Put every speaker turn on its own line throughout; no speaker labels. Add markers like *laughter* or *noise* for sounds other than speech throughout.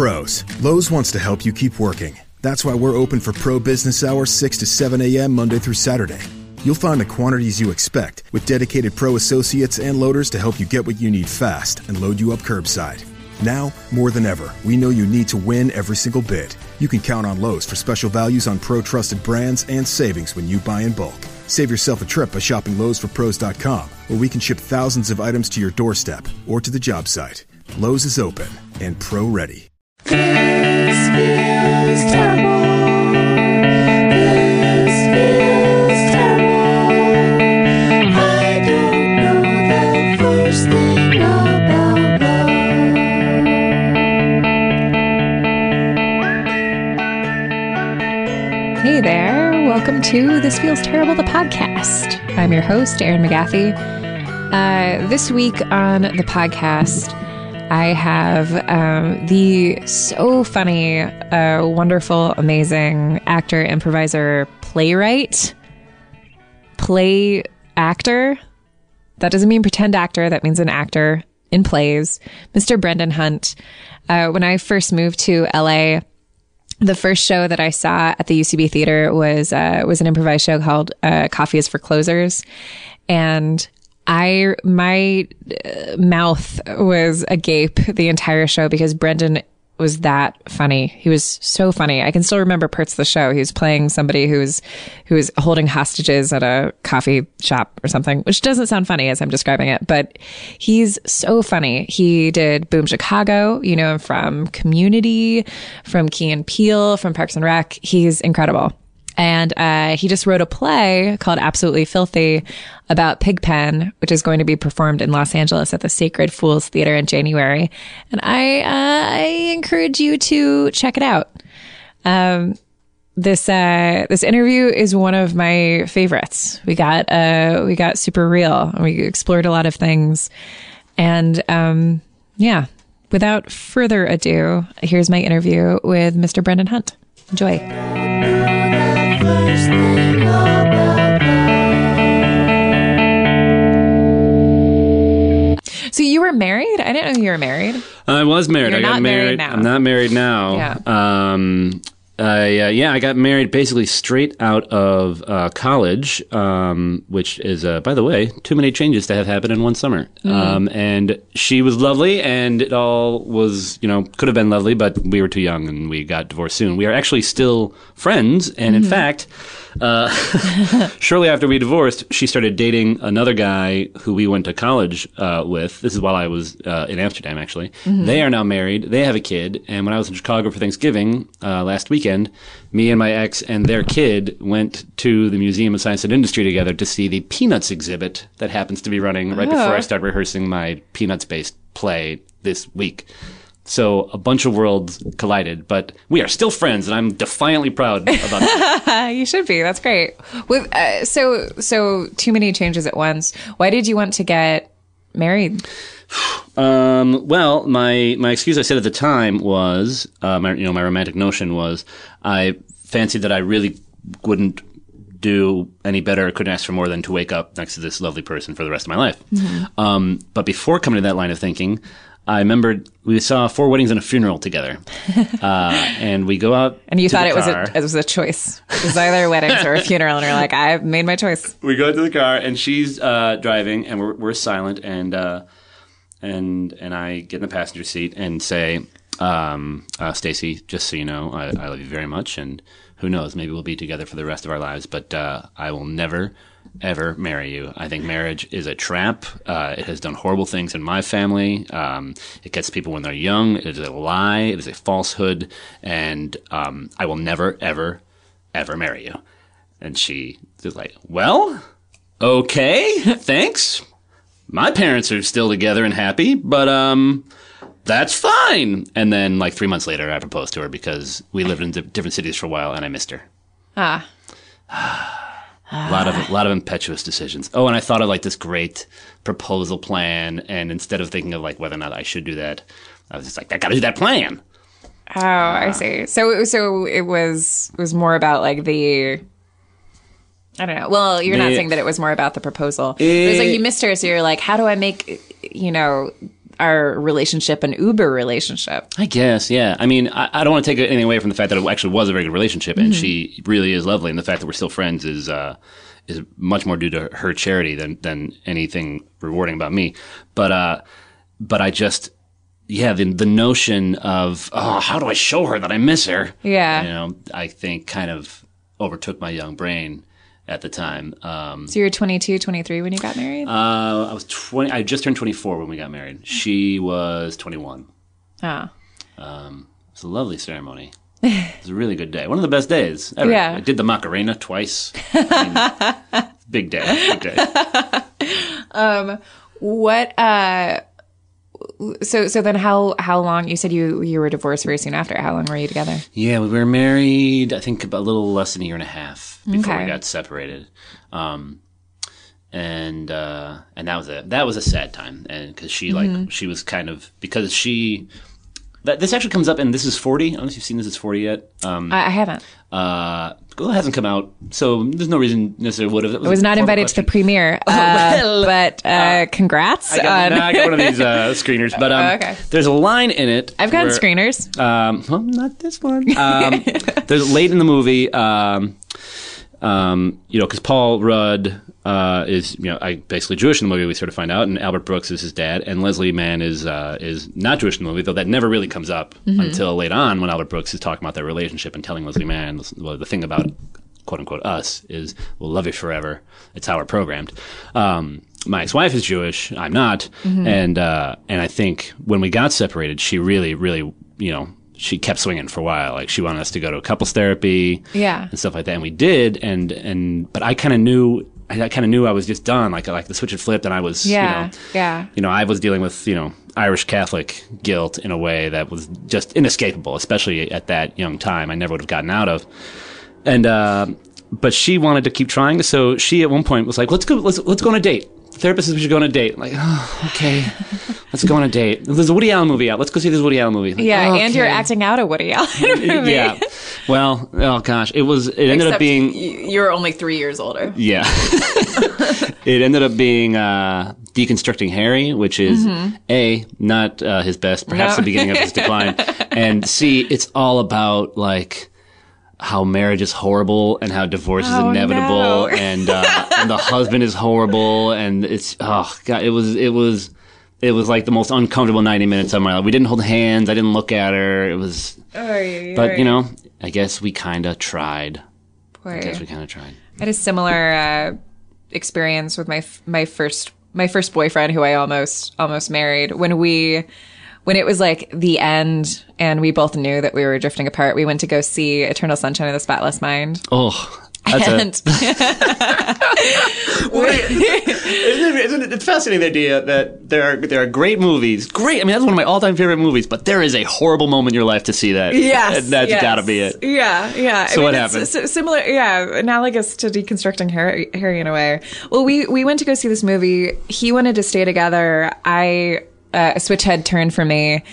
pros, Lowe's wants to help you keep working. That's why we're open for pro business hours 6 to 7 a.m. Monday through Saturday. You'll find the quantities you expect with dedicated pro associates and loaders to help you get what you need fast and load you up curbside. Now, more than ever, we know you need to win every single bid. You can count on Lowe's for special values on pro trusted brands and savings when you buy in bulk. Save yourself a trip by shopping Lowe'sForPros.com, where we can ship thousands of items to your doorstep or to the job site. Lowe's is open and pro ready.
This.
Hey there. Welcome to This Feels Terrible, the podcast. I'm your host, Erin McGathy. Uh, this week on the podcast, I have um, the so funny, uh, wonderful, amazing actor, improviser, playwright, play actor. That doesn't mean pretend actor, that means an actor in plays, Mr. Brendan Hunt. Uh, when I first moved to LA, the first show that I saw at the UCB theater was uh, was an improvised show called uh, "Coffee is for Closers," and I my uh, mouth was agape the entire show because Brendan was that funny. He was so funny. I can still remember parts of the show. He was playing somebody who's who was holding hostages at a coffee shop or something, which doesn't sound funny as I'm describing it, but he's so funny. He did Boom Chicago, you know, from Community, from Key and Peele, from Parks and Rec. He's incredible. And uh, he just wrote a play called Absolutely Filthy about Pigpen, which is going to be performed in Los Angeles at the Sacred Fools Theater in January. And I, uh, I encourage you to check it out. Um, this uh, this interview is one of my favorites. We got uh, we got super real. and We explored a lot of things, and um, yeah. Without further ado, here's my interview with Mr. Brendan Hunt. Enjoy. So you were married? I didn't know you were married.
I was married.
You're
I got
married now.
I'm not married now.
Yeah.
Um, I, uh, yeah, I got married basically straight out of uh, college, um, which is, uh, by the way, too many changes to have happen in one summer.
Mm.
Um, and she was lovely, and it all was, you know, could have been lovely, but we were too young and we got divorced soon. We are actually still friends, and
Mm-hmm.
in fact, uh, *laughs* shortly after we divorced, she started dating another guy who we went to college uh, with. This is while I was uh, in Amsterdam, actually.
Mm-hmm.
They are now married. They have a kid. And when I was in Chicago for Thanksgiving uh, last weekend, me and my ex and their kid went to the Museum of Science and Industry together to see the Peanuts exhibit that happens to be running right before
Oh.
I start rehearsing my Peanuts based play this week. So a bunch of worlds collided, but we are still friends, and I'm defiantly proud about that. *laughs*
You should be. That's great. With uh, so so too many changes at once. Why did you want to get married?
Um, well, my my excuse I said at the time was, uh, my, you know, my romantic notion was, I fancied that I really wouldn't do any better, couldn't ask for more than to wake up next to this lovely person for the rest of my life. Um, but before coming to that line of thinking, I remembered we saw four weddings and a funeral together, *laughs* uh, and we go out.
And you
to
thought
the
it was a it was a choice. It was either weddings or a *laughs* funeral, and you're like, I've made my choice.
we go to the car and she's uh, driving and we're, we're silent and uh, and and I get in the passenger seat and say, um, uh, Stacy, just so you know, I, I love you very much and who knows, maybe we'll be together for the rest of our lives, but uh, I will never ever marry you. I think marriage is a trap. Uh, it has done horrible things in my family. Um, it gets people when they're young. It is a lie. It is a falsehood, and um, I will never ever ever marry you. And she is like, Well, okay, thanks. My parents are still together and happy, but um, that's fine. And then, like three months later, I proposed to her because we lived in di- different cities for a while, and I missed her.
Ah, *sighs* *sighs* *sighs*
A lot of a lot of impetuous decisions. Oh, and I thought of like this great proposal plan, and instead of thinking of like whether or not I should do that, I was just like, I got to do that plan.
oh, I uh, see. So it was so it was it was more about like the. I don't know. Well, you're not saying that it was more about the proposal. it was like you missed her, so you're like, how do I make, you know, our relationship an Uber relationship.
I guess, yeah. I mean, I, I don't want to take anything away from the fact that it actually was a very good relationship, and she really is lovely. And the fact that we're still friends is uh, is much more due to her charity than than anything rewarding about me. But uh, but I just, yeah, the the notion of oh, how do I show her that I miss her?
Yeah.
you know, I think kind of overtook my young brain at the time. Um,
So you were 22, 23 when you got married?
uh, I was twenty. I just turned twenty four when we got married. She was twenty one.
oh.
It's a lovely ceremony. It was a really good day. One of the best days ever.
Yeah.
I did the Macarena twice. I mean, *laughs* big day. Big day. *laughs*
um, What uh so so then how how long you said you you were divorced very soon after. How long were you together?
Yeah, we were married, I think, about a little less than a year and a half before
Okay.
we got separated. Um, and uh, and that was a that was a sad time, and because she like
Mm-hmm.
she was kind of because she that this actually comes up, and this is forty. I don't know if you've seen this is forty yet. Um,
I, I haven't.
uh, well, it hasn't come out, so there's no reason necessarily would have.
I was not invited to the premiere. *laughs* Uh,
well,
but uh, congrats
I got,
on
no, I got one of these *laughs* uh, screeners, but um,
Oh, okay.
there's a line in it.
I've gotten
where-
screeners.
Um, well, not this one. Um, *laughs* there's late in the movie. Um, you know, because Paul Rudd uh, is you know I, basically Jewish in the movie. We sort of find out, and Albert Brooks is his dad, and Leslie Mann is uh, is not Jewish in the movie, though that never really comes up until late on when Albert Brooks is talking about their relationship and telling Leslie Mann, well, the thing about quote unquote us is we'll love you forever. It's how we're programmed. Um, my ex-wife is Jewish. I'm not, and uh, and I think when we got separated, she really, really, you know, she kept swinging for a while. Like she wanted us to go to couples therapy,
Yeah.
and stuff like that, and we did. And and but I kind of knew, I, kind of knew I was just done. Like like the switch had flipped, and I was,
Yeah,
you know,
yeah.
you know, I was dealing with you know Irish Catholic guilt in a way that was just inescapable, especially at that young time. I never would have gotten out of. And uh, but she wanted to keep trying, so she at one point was like, "Let's go, let's let's go on a date." The therapist says we should go on a date. I'm like, oh, okay, *laughs* let's go on a date. There's a Woody Allen movie out. Let's go see this Woody Allen movie. Like,
Yeah, and you're acting out a Woody Allen *laughs* movie.
Yeah. Well, oh gosh, it was. It ended up being.
you're only three years older.
Yeah. *laughs* it ended up being uh, Deconstructing Harry, which is A, not uh, his best, perhaps
Mm-hmm. No.
the beginning of his decline. And C, it's all about like how marriage is horrible and how divorce is
Oh,
inevitable
no.
and uh, *laughs* and the husband is horrible and it's oh god it was it was it was like the most uncomfortable 90 minutes of my life. We didn't hold hands, I didn't look at her. It was but you know, I guess we kind of tried.
Poor
I guess we kind of tried.
I had a similar uh, experience with my f- my first my first boyfriend, who I almost almost married. When we when it was like the end, and we both knew that we were drifting apart. We went to go see Eternal Sunshine of the Spotless Mind,
Oh, that's a
and *laughs*
Isn't it, isn't it it's fascinating the idea that there are there are great movies. Great, I mean that's one of my all time favorite movies. But there is a horrible moment in your life to see that.
Yes,
and that's
yes.
got to be it.
Yeah, yeah.
So what
it's
happened?
s- similar, yeah, analogous to deconstructing Harry, Harry in a way. Well, we we went to go see this movie. He wanted to stay together. I uh, a switch had turned for me,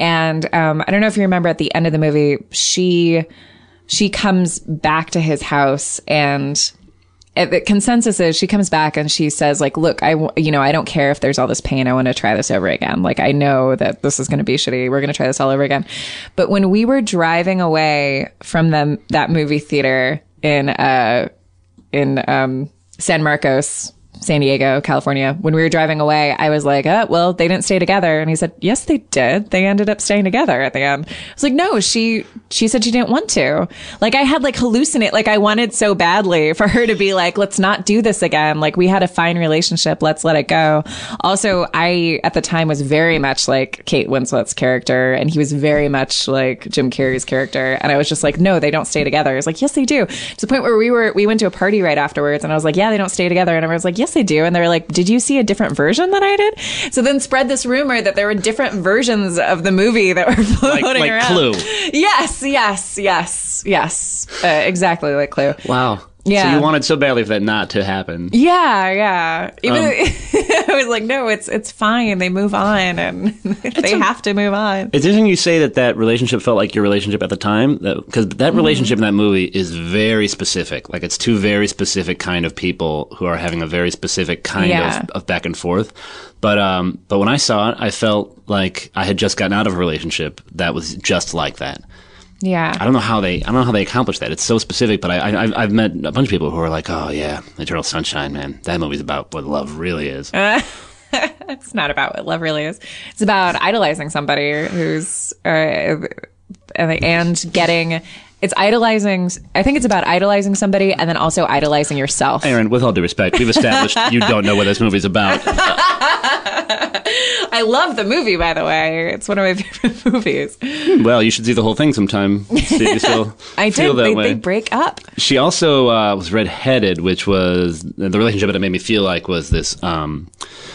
and um, I don't know if you remember at the end of the movie, she she comes back to his house and the consensus is she comes back and she says like look i you know i don't care if there's all this pain. I want to try this over again. Like i know that this is going to be shitty. We're going to try this all over again. But when we were driving away from them that movie theater in uh in um san marcos San Diego, California. When we were driving away, I was like, "Oh, well, they didn't stay together." And he said, "Yes, they did. They ended up staying together at the end." I was like, "No, she she said she didn't want to." Like I had like hallucinate, like I wanted so badly for her to be like, "Let's not do this again." Like we had a fine relationship. Let's let it go. Also, I at the time was very much like Kate Winslet's character, and he was very much like Jim Carrey's character. And I was just like, "No, they don't stay together." It's like, "Yes, they do." To the point where we were we went to a party right afterwards, and I was like, "Yeah, they don't stay together." And I was like, "Yes, they do." And they were like, "Did you see a different version than I did?" So then spread this rumor that there were different versions of the movie that were *laughs* floating
like
around.
Clue.
Yes, yes, yes, yes. Uh, exactly like Clue.
Wow.
Yeah.
So you wanted so badly for that not to happen.
Yeah, yeah. Even
Um, *laughs*
I was like, no, it's it's fine. They move on, and *laughs* they have to move on.
It's interesting you say that that relationship felt like your relationship at the time, because that,
Mm-hmm.
relationship in that movie is very specific. Like it's two very specific kind of people who are having a very specific kind
Yeah.
of, of back and forth. But um, but when I saw it, I felt like I had just gotten out of a relationship that was just like that.
Yeah,
I don't know how they I don't know how they accomplished that. It's so specific, but I, I I've- I've met a bunch of people who are like, oh yeah, Eternal Sunshine, man, that movie's about what love really is. *laughs*
it's not about what love really is. It's about idolizing somebody who's uh, and getting. It's idolizing. I think it's about idolizing somebody and then also idolizing yourself.
Erin, with all due respect, we've established you don't know what this movie's about. *laughs*
I love the movie, by the way. It's one of my *laughs* favorite movies.
Well, you should see the whole thing sometime. See if you still *laughs*
I
feel
did.
that
They,
way.
they break up.
She also uh, was redheaded, which was the relationship that it made me feel like was this um,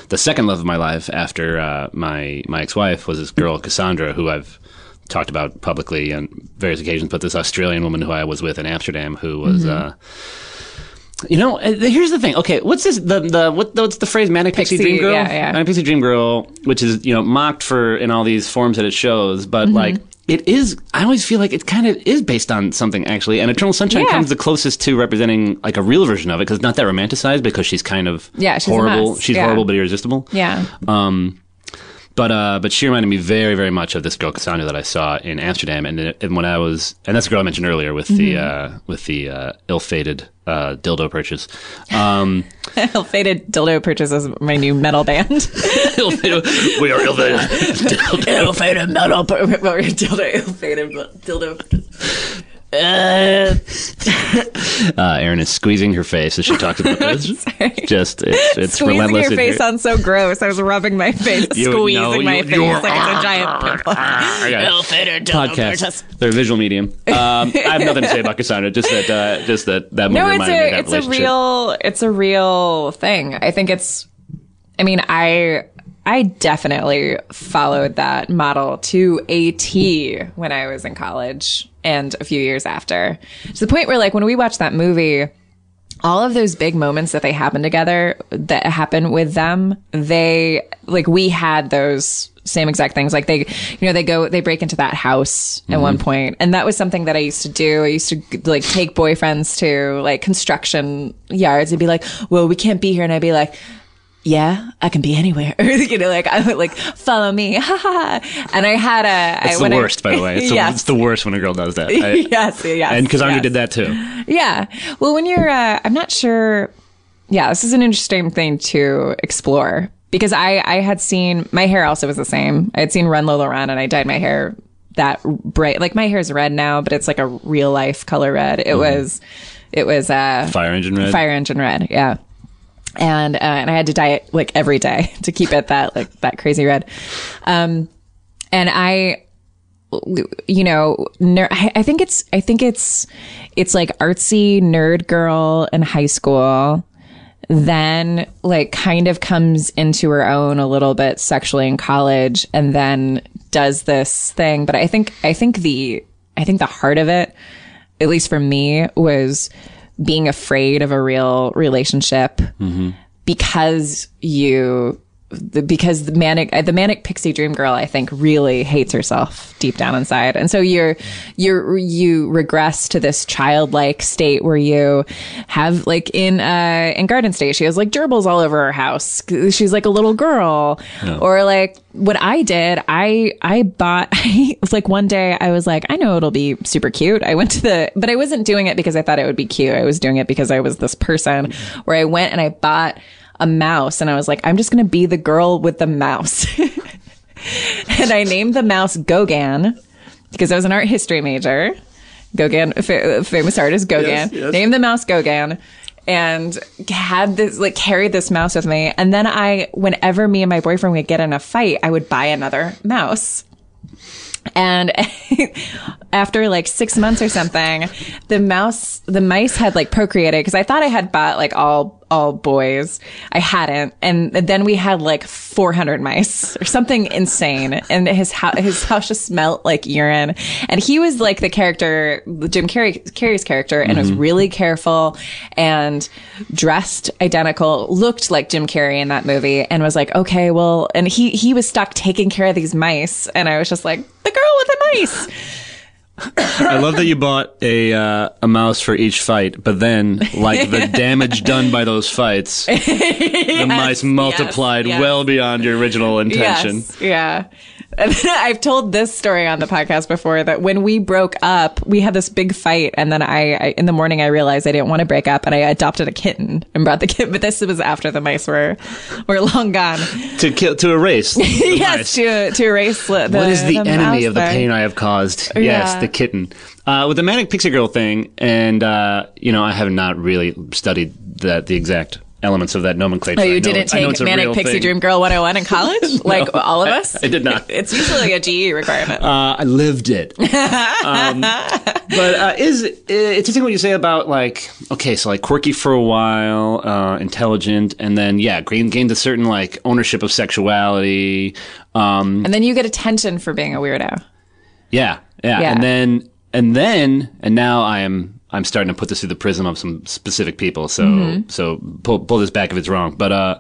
the second love of my life after uh, my my ex wife was this girl Cassandra, who I've talked about publicly on various occasions, but this Australian woman who I was with in Amsterdam, who was.
Mm-hmm.
Uh, you know, uh, here's the thing. Okay, what's this? The the what, what's the phrase? Manic pixie,
Pixie,
dream girl.
yeah, yeah.
Manic pixie dream girl, which is you know mocked for in all these forms that it shows, but
Mm-hmm.
like it is. I always feel like it kind of is based on something actually. And Eternal Sunshine
Yeah.
comes the closest to representing like a real version of it because it's not that romanticized because she's kind of
Yeah, she's
horrible. She's
Yeah.
horrible but irresistible.
Yeah.
Um, but uh, but she reminded me very very much of this girl Cassandra that I saw in Amsterdam, and, and when I was and that's the girl I mentioned earlier with the
Mm-hmm.
uh, with the uh, ill-fated uh, dildo purchase. Um, *laughs*
Ill-fated dildo purchase is my new metal band. *laughs*
we are ill-fated. *laughs* dildo.
ill-fated metal dildo. Ill-fated dildo. Uh,
Uh, *laughs* Erin is squeezing her face as she talks about this. *laughs* Just it's it's
squeezing
relentless.
your face
here.
sounds so gross. I was rubbing my face,
You-
squeezing
no,
my
you-
face like it's a giant pimple. *laughs*
Okay. Podcast. They're a visual medium. Um, I have nothing to say about Cassandra. Just that, uh, just that that movie
No, it's
reminded me of
a
that
it's a real it's a real thing. I think it's. I mean, I I definitely followed that model to a T when I was in college and a few years after. To the point where, like, when we watched that movie, all of those big moments that they happen together that happen with them, they like we had those same exact things. Like they, you know, they go, they break into that house at one mm-hmm. point, and that was something that I used to do. I used to like take boyfriends to like construction yards and be like, "Well, we can't be here," and I'd be like. Yeah, I can be anywhere. *laughs* You know, like I would like follow me, *laughs* ha ha. ha. And I had a.
It's
I,
the
when I-
worst, by the way. *laughs* It's, the,
yes,
it's the worst when a girl does that. I-
yes, yes.
and Cassandra
yes.
did that too.
Yeah. Well, when you're, uh, I'm not sure. Yeah, this is an interesting thing to explore because I, I had seen my hair also was the same. I had seen Run Lola Run and I dyed my hair that bright. Like my hair is red now, but it's like a real life color red. It was, it was, uh,
Fire engine red.
fire engine red. Yeah. And, uh, and I had to dye it like every day *laughs* to keep it that, like that crazy red. Um, and I, you know, ner- I think it's, I think it's, it's like artsy nerd girl in high school. Then like kind of comes into her own a little bit sexually in college and then does this thing. But I think, I think the, I think the heart of it, at least for me, was being afraid of a real relationship mm-hmm. because you the, because the manic the manic pixie dream girl I think really hates herself deep down inside. And so you're you're you regress to this childlike state where you have like in uh in garden state she has like gerbils all over her house. She's like a little girl. Or like what I did I I bought *laughs* I was like one day I was like I know it'll be super cute. I went to the but I wasn't doing it because I thought it would be cute. I was doing it because I was this person. Where I went and I bought a mouse and I was like, I'm just going to be the girl with the mouse. *laughs* and I named the mouse Gauguin because I was an art history major. Gauguin, fa- famous artist Gauguin, named the mouse Gauguin and had this, like carried this mouse with me. And then I, whenever me and my boyfriend would get in a fight, I would buy another mouse. And *laughs* after like six months or something, the mouse, the mice had like procreated because I thought I had bought like all all boys. I hadn't, and then we had like 400 mice or something insane, and his house his house just smelled like urine. And he was like the character, Jim Carrey Carrey's character, and was mm-hmm. really careful and dressed identical, looked like Jim Carrey in that movie, and was like, okay, well, and he he was stuck taking care of these mice, and I was just like, the girl with the mice.
I love that you bought a uh, a mouse for each fight, but then, like the *laughs* damage done by those fights, the *laughs* mice multiplied
yes.
well beyond your original intention.
Yeah. *laughs* I've told this story on the podcast before that when we broke up, we had this big fight, and then I, I in the morning I realized I didn't want to break up, and I adopted a kitten and brought the kitten. But this was after the mice were were long gone.
To kill, to erase. *laughs*
yes,
mice.
to to erase the, the
what is the, enemy
mouse
of the
there.
pain I have caused? Yes,
Yeah.
the kitten. Uh, with the manic pixie girl thing, and uh, you know, I have not really studied that the exact elements of that nomenclature.
Oh, you didn't
I know
take Manic Pixie
thing.
Dream Girl 101 in college? *laughs* like all of us? *laughs*
I did not.
It's usually a GE requirement.
Uh, I lived it. *laughs* um, but uh, is it's interesting what you say about like okay, so like quirky for a while, uh, intelligent, and then yeah, gained gained a certain like ownership of sexuality. Um,
and then you get attention for being a weirdo.
yeah, yeah,
Yeah.
and then and then and now I am I'm starting to put this through the prism of some specific people. So
Mm-hmm.
so pull pull this back if it's wrong, but uh,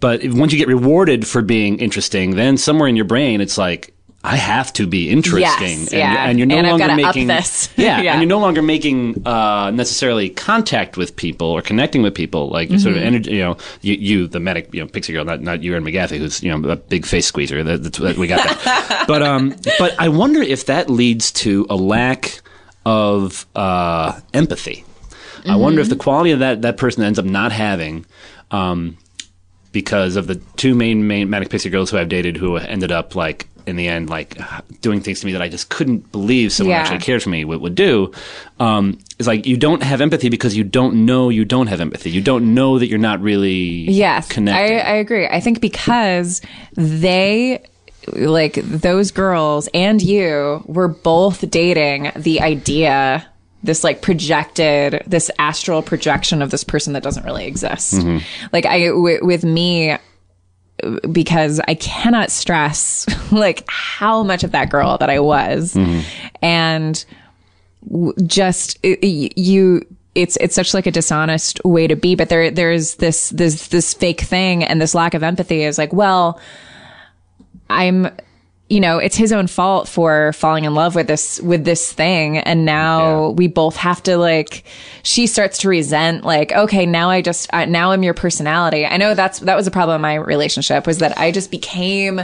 but if, once you get rewarded for being interesting, then somewhere in your brain it's like. I have to be interesting,
Yes,
and,
yeah.
and you're no
And
longer
up
making
this. *laughs*
yeah, *laughs*
Yeah.
and you're no longer making uh, necessarily contact with people or connecting with people. Like you're sort of
Mm-hmm.
energy, you know, you, you the medic, you know, pixie girl, not not you and McGathy, who's you know a big face squeezer. That, that's that we got that. *laughs* but um, but I wonder if that leads to a lack of uh, empathy. I wonder if the quality of that that person ends up not having. Um, because of the two main main manic pixie girls who I've dated who ended up like in the end like doing things to me that I just couldn't believe someone
Yeah.
actually cared for me would, would do um, is like you don't have empathy because you don't know you don't have empathy you don't know that you're not really
Yes,
connected
I, I agree. I think because they, like those girls and you, were both dating the idea, this like projected, this astral projection of this person that doesn't really exist. Mm-hmm. Like I, w- with me, because I cannot stress *laughs* like how much of that girl that I was, mm-hmm. and w- just it, you. It's it's such like a dishonest way to be, but there there's this this this fake thing and this lack of empathy is like, well, I'm you know, it's his own fault for falling in love with this with this thing and now
Yeah.
we both have to like she starts to resent like okay, now I just I, now I'm your personality. I know that's that was a problem in my relationship was that I just became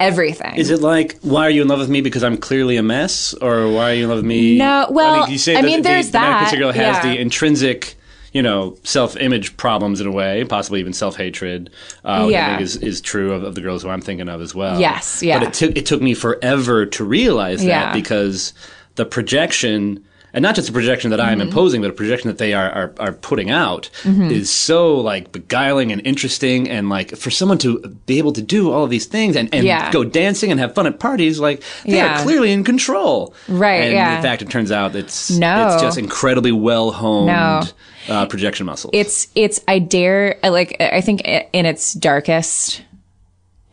everything.
is it like why are you in love with me because I'm clearly a mess or why are you in love with me
No, well,
you say
I mean,
the,
there's
the
that,
girl has
yeah.
the intrinsic you know self-image problems in a way possibly even self-hatred uh, which I think is, is true of, of the girls who I'm thinking of as well
Yes, yeah.
but it took it took me forever to realize that
Yeah.
because the projection and not just a projection that I
Mm-hmm.
am imposing, but a projection that they are are, are putting out is so like beguiling and interesting, and like for someone to be able to do all of these things and, and
Yeah.
go dancing and have fun at parties, like they
Yeah.
are clearly in control,
Right,
And
yeah.
in fact, it turns out it's
No.
it's just incredibly well honed
No.
uh, projection muscles.
it's it's I dare like I think in its darkest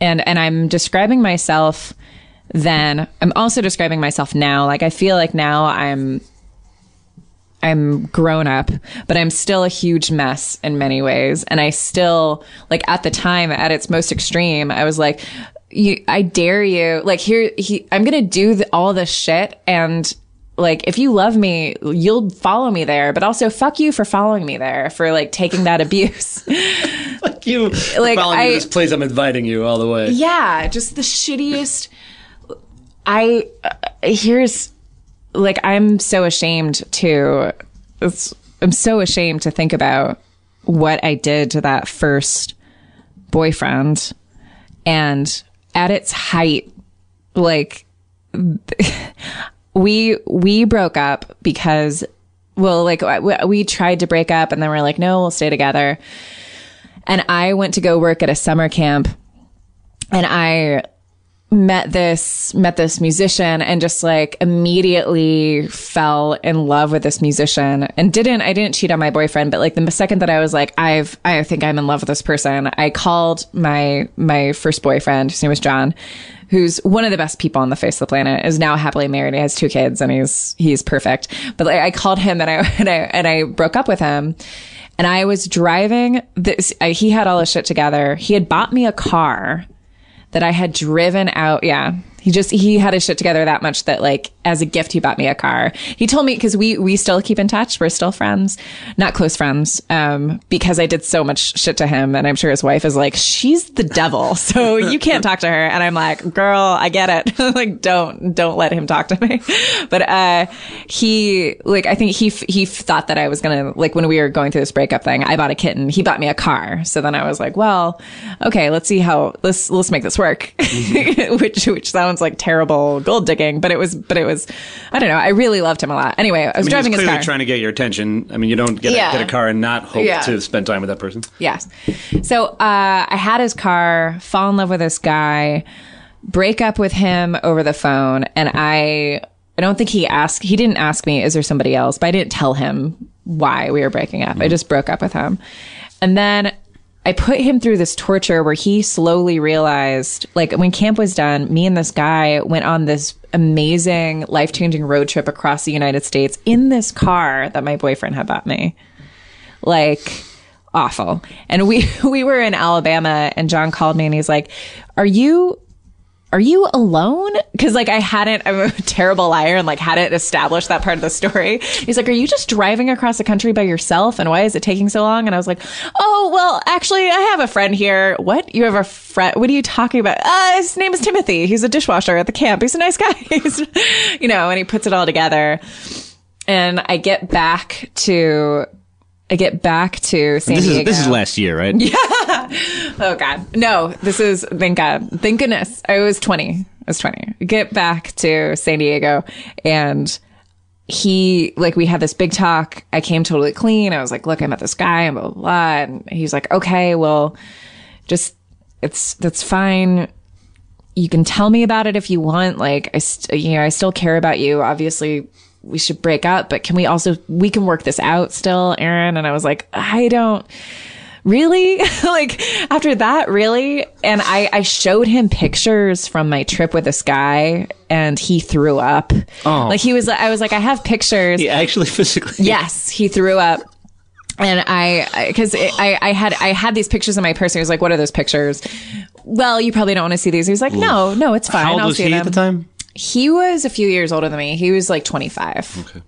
and and I'm describing myself then I'm also describing myself now like I feel like now I'm I'm grown up but I'm still a huge mess in many ways. And I still like at the time at its most extreme I was like you I dare you. Like here he, I'm going to do the, all this shit and like if you love me you'll follow me there but also fuck you for following me there for like taking that *laughs* abuse. *laughs*
Fuck you,
like,
following me
I-
this place, I'm inviting you all the way.
yeah just the shittiest i uh, here's like i'm so ashamed to i'm so ashamed to think about what i did to that first boyfriend. And at its height like we we broke up because well like we, tried to break up and then we're like no we'll stay together. And i went to go work at a summer camp and i met this met this musician and just like immediately fell in love with this musician and didn't I didn't cheat on my boyfriend but like the second that I was like I've I think I'm in love with this person I called my my first boyfriend his name was John who's one of the best people on the face of the planet is now happily married he has two kids and he's he's perfect. But like, I called him and I *laughs* and I and I broke up with him and I was driving this I, he had all his shit together. He had bought me a car that I had driven out. Yeah. He just, he had his shit together that much that like, as a gift, he bought me a car. He told me, cause we, we still keep in touch. We're still friends, not close friends. Um, because I did so much shit to him. And I'm sure his wife is like, she's the devil. *laughs* So you can't talk to her. And I'm like, girl, I get it. *laughs* like, don't, don't let him talk to me. *laughs* But, uh, he, like, I think he, he thought that I was to, like, when we were going through this breakup thing, I bought a kitten. He bought me a car. So then I was like, well, okay, let's see how, let's, let's make this work. which, which sounds like terrible gold digging, but it was, but it was, I don't know. I really loved him a lot. Anyway, I was
I mean,
driving his
clearly
car.
trying to get your attention. I mean, you don't get,
Yeah.
a, get a car and not hope
Yeah.
to spend time with that person.
Yes. So uh, I had his car, fall in love with this guy, break up with him over the phone, and I I don't think he asked he didn't ask me, is there somebody else? But I didn't tell him why we were breaking up. I just broke up with him. And then I put him through this torture where he slowly realized, like when camp was done, me and this guy went on this amazing, life changing road trip across the United States in this car that my boyfriend had bought me like awful. And we *laughs* we were in Alabama and John called me and he's like, "Are you are you alone?" Cuz like I hadn't I'm a *laughs* terrible liar and like hadn't established that part of the story. He's like, "Are you just driving across the country by yourself and why is it taking so long?" And I was like, "Oh, well, actually I have a friend here." "What? You have a friend? What are you talking about?" "Uh, his name is Timothy. He's a dishwasher at the camp. He's a nice guy." *laughs* He's, you know, and he puts it all together. And I get back to I get back to San
This
Diego.
is this is last year, right? *laughs* Yeah.
Oh God, no! This is thank God, thank goodness. I was twenty. I was twenty. Get back to San Diego, and he like we had this big talk. I came totally clean. I was like, "Look, I met this guy," and blah blah. blah. And he's like, "Okay, well, just it's that's fine." you can tell me about it if you want. Like, I, st- you know, I still care about you. Obviously, we should break up, but can we also, we can work this out still, Erin? And I was like, I don't really *laughs* like after that, really. And I, I showed him pictures from my trip with this guy and he threw up.
Oh.
Like he was, I was like, I have pictures.
He actually *laughs* physically.
Yes, he threw up. And I, because I, I had, I had these pictures in my purse. And he was like, "What are those pictures?" Well, you probably don't want to see these. He was like, "No, no, it's fine.
How old
I'll
was
see
he
them."
at the time?
He was a few years older than me. He was like 25.
Okay.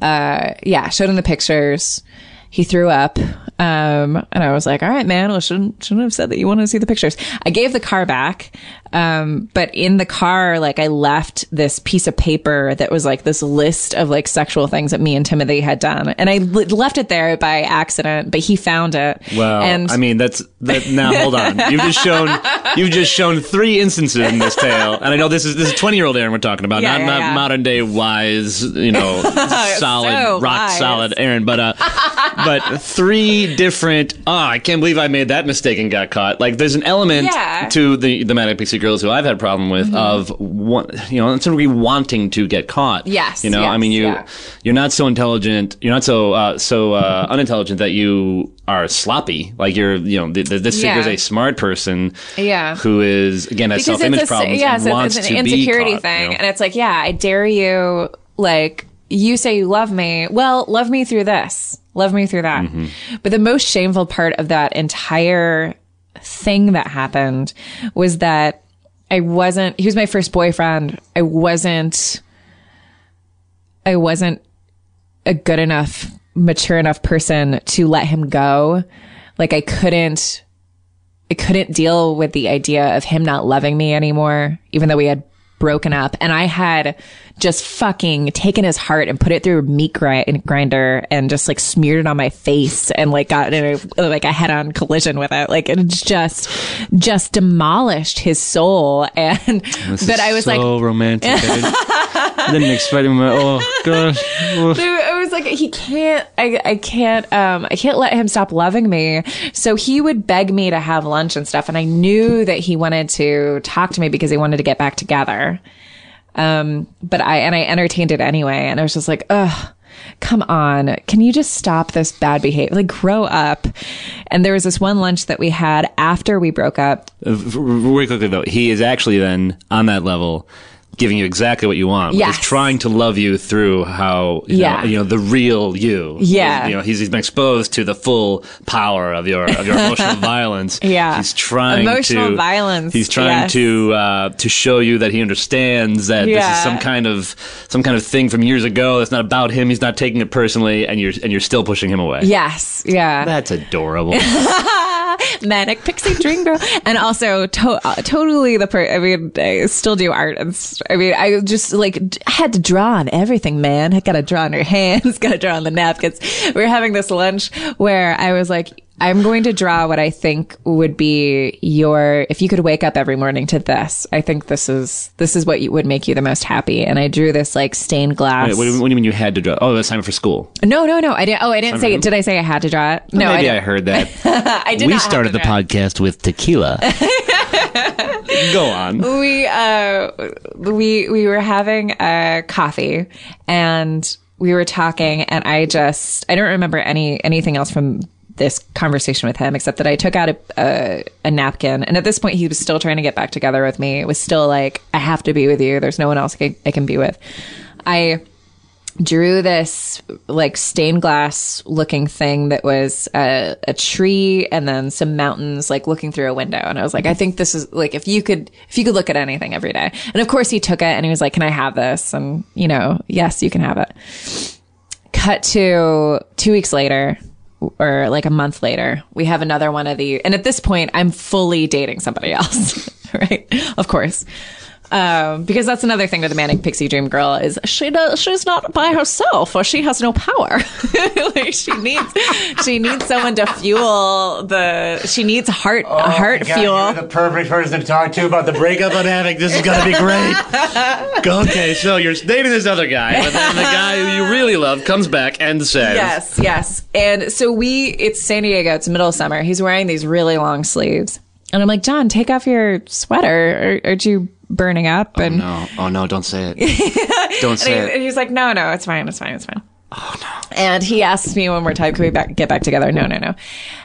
Uh, yeah, showed him the pictures. He threw up. Um, and I was like, all right, man, well, shouldn't, shouldn't have said that you wanted to see the pictures. I gave the car back. Um, but in the car, like I left this piece of paper that was like this list of like sexual things that me and Timothy had done. And I li- left it there by accident, but he found it.
Well,
and
I mean, that's that. Now, hold on. You've just shown you've just shown three instances in this tale, and I know this is this is twenty year old Erin we're talking about,
Yeah,
not
yeah,
not
yeah.
modern day wise, you know, *laughs* solid,
So
rock
wise.
solid Erin. But uh, but three different. Oh, I can't believe I made that mistake and got caught. Like, there's an element to the the manic pixie girls who I've had a problem with of one, you know, it's really wanting to get caught.
Yes,
you know, I mean, you
yeah.
you're not so intelligent. You're not so uh, so uh, *laughs* unintelligent that you are sloppy. Like you're, you know, th- th- this
Yeah.
figure's a smart person.
Yeah.
Who is again has self image problems
yeah,
and
it's,
wants
it's an insecurity
caught,
thing,
you know?
and it's like, yeah, I dare you. Like you say you love me. Well, love me through this. Love me through that.
Mm-hmm.
But the most shameful part of that entire thing that happened was that I wasn't. He was my first boyfriend. I wasn't. I wasn't a good enough, mature enough person to let him go. Like I couldn't I couldn't deal with the idea of him not loving me anymore, even though we had broken up. And I had just fucking taken his heart and put it through a meat grind- grinder and just like smeared it on my face and like got in a, like a head on collision with it. Like it just, just demolished his soul. And,
This *laughs*
but I was
so
like,
romantic. *laughs* I didn't, I didn't expect him. Oh gosh. Oh.
it was was like, he can't, I, I can't, um, I can't let him stop loving me. So he would beg me to have lunch and stuff. And I knew that he wanted to talk to me because he wanted to get back together. Um, but I, and I entertained it anyway. And I was just like, ugh. Come on. Can you just stop this bad behavior? Like, grow up. And there was this one lunch that we had after we broke up.
Uh, Very quickly though, he is actually then on that level. Giving you exactly what you want.
Yes.
He's trying to love you through how, you
Yeah.
know, you know, the real you.
Yeah.
You know, he's, he's been exposed to the full power of your, of your emotional *laughs* violence.
Yeah.
He's trying
Emotional
to.
violence,
He's trying
yes.
to, uh, to show you that he understands that this is some kind of, some kind of thing from years ago that's not about him. He's not taking it personally and you're, and you're still pushing him away.
Yes. Yeah.
That's adorable. *laughs*
manic pixie dream girl and also to- uh, totally the per i mean i still do art and st- i mean i just like had to draw on everything man i gotta draw on your hands *laughs* gotta draw on the napkins we were having this lunch where i was like i'm going to draw what i think would be your if you could wake up every morning to this i think this is this is what you, would make you the most happy and i drew this like stained glass
Wait, what, do you- what do you mean you had to draw? Oh, that's time for school.
no no no i didn't oh i didn't say it did i say i had to draw it no
Maybe I,
didn't.
heard that. *laughs*
I did
we
not have
started
to
the
draw
podcast with tequila. *laughs* *laughs* Go on.
we uh we we were having a coffee and we were talking and I just I don't remember any anything else from this conversation with him except that I took out a, a a napkin and at this point he was still trying to get back together with me. It was still like I have to be with you. There's no one else I can, I can be with. I drew this like stained glass looking thing that was a, a tree and then some mountains like looking through a window. And i was like i think this is like if you could if you could look at anything every day. And of course he took it and he was like can i have this? And you know yes you can have it. Cut to two weeks later or like a month later we have another one of the and at this point i'm fully dating somebody else *laughs* right? Of course um, because that's another thing with the manic pixie dream girl is she does she's not by herself or she has no power. *laughs* like she needs she needs someone to fuel the she needs heart heart fuel.
the perfect person to talk to about the breakup I'm having. This is gonna be great. *laughs* okay, so you're dating this other guy, but then the guy who you really love comes back and says,
Yes, yes. And so we it's San Diego, it's middle of summer. He's wearing these really long sleeves. And I'm like, John, take off your sweater. Are, aren't you burning up? Oh, and oh,
"No, oh no, don't say it. *laughs* don't
And,
say
he-
it."
and he's like, no, no, it's fine, it's fine, it's fine. Oh no! And he asks me one more time, "Can we back, get back together?" No, no, no.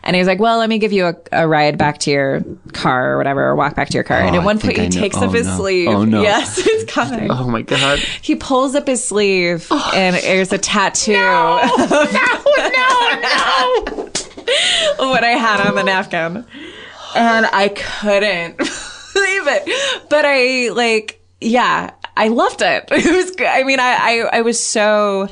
And he's like, "Well, let me give you a, a ride back to your car or whatever, or walk back to your car." and
Oh,
at one point, he
know.
takes
Oh,
up his
no.
sleeve.
Oh, no.
Yes, *laughs* it's coming.
Oh my god.
He pulls up his sleeve, oh, and there's a tattoo. No, *laughs* no, no, no. what I had on the napkin. And I couldn't believe it. But I like, yeah, I loved it. *laughs* It was. I mean, I, I, I was so,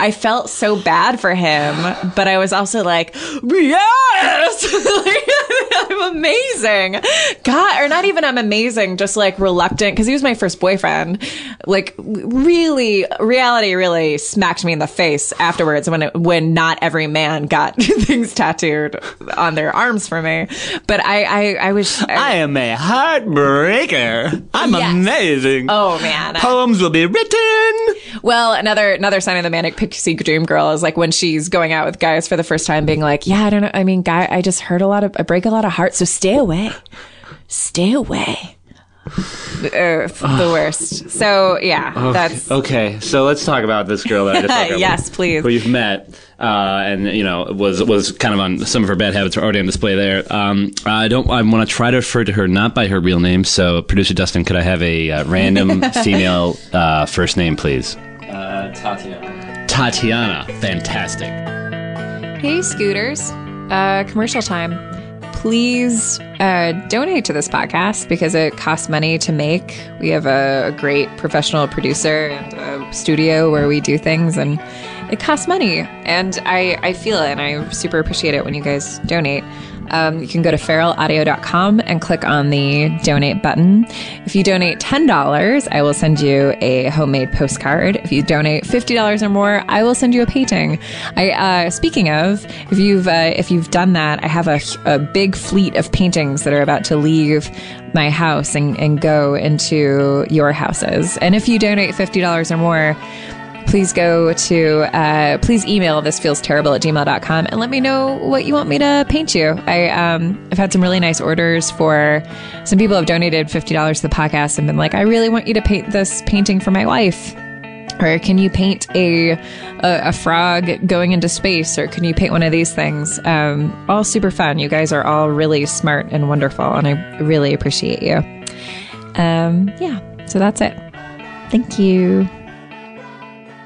I felt so bad for him, but I was also like, yes, *laughs* Like, I'm amazing. God, or not even I'm amazing, just like reluctant because he was my first boyfriend. Like really, reality really smacked me in the face afterwards when it, when not every man got *laughs* things tattooed on their arms for me. But I, I, I was.
I am a heartbreaker. I'm
Yes.
amazing.
Oh man.
Poems will be written.
Well, another another sign of the manic pixie dream girl is like when she's going out with guys for the first time, being like, "Yeah, I don't know. I mean, guy, I just hurt a lot of, I break a lot of hearts, so stay away, stay away." Uh, the worst. So yeah, that's
Okay, so let's talk about this girl that I just *laughs* broke up with,
Yes, please.
Who you've met, uh, and you know was was kind of on some of her bad habits are already on display there. Um, I don't. I want to try to refer to her not by her real name. So, producer Dustin, could I have a uh, random *laughs* female uh, first name, please?
Uh, Tatiana.
Tatiana. Fantastic.
Hey, scooters. Uh, commercial time. Please uh, donate to this podcast because it costs money to make. We have a, a great professional producer and a studio where we do things, and it costs money. And I, I feel it, and I super appreciate it when you guys donate. Um, you can go to feralaudio.com and click on the donate button. If you donate $10, I will send you a homemade postcard. If you donate $50 or more, I will send you a painting. I, uh, speaking of, if you've, uh, if you've done that, I have a, a big fleet of paintings that are about to leave my house and, and go into your houses. And if you donate $50 or more, please go to, uh, please email this feels terrible at gmail.com and let me know what you want me to paint you. I, um, I've had some really nice orders for some people have donated $50 to the podcast and been like, I really want you to paint this painting for my wife. Or can you paint a, a a frog going into space? Or can you paint one of these things? Um, all super fun. You guys are all really smart and wonderful, and I really appreciate you. Um, yeah, so that's it. Thank you.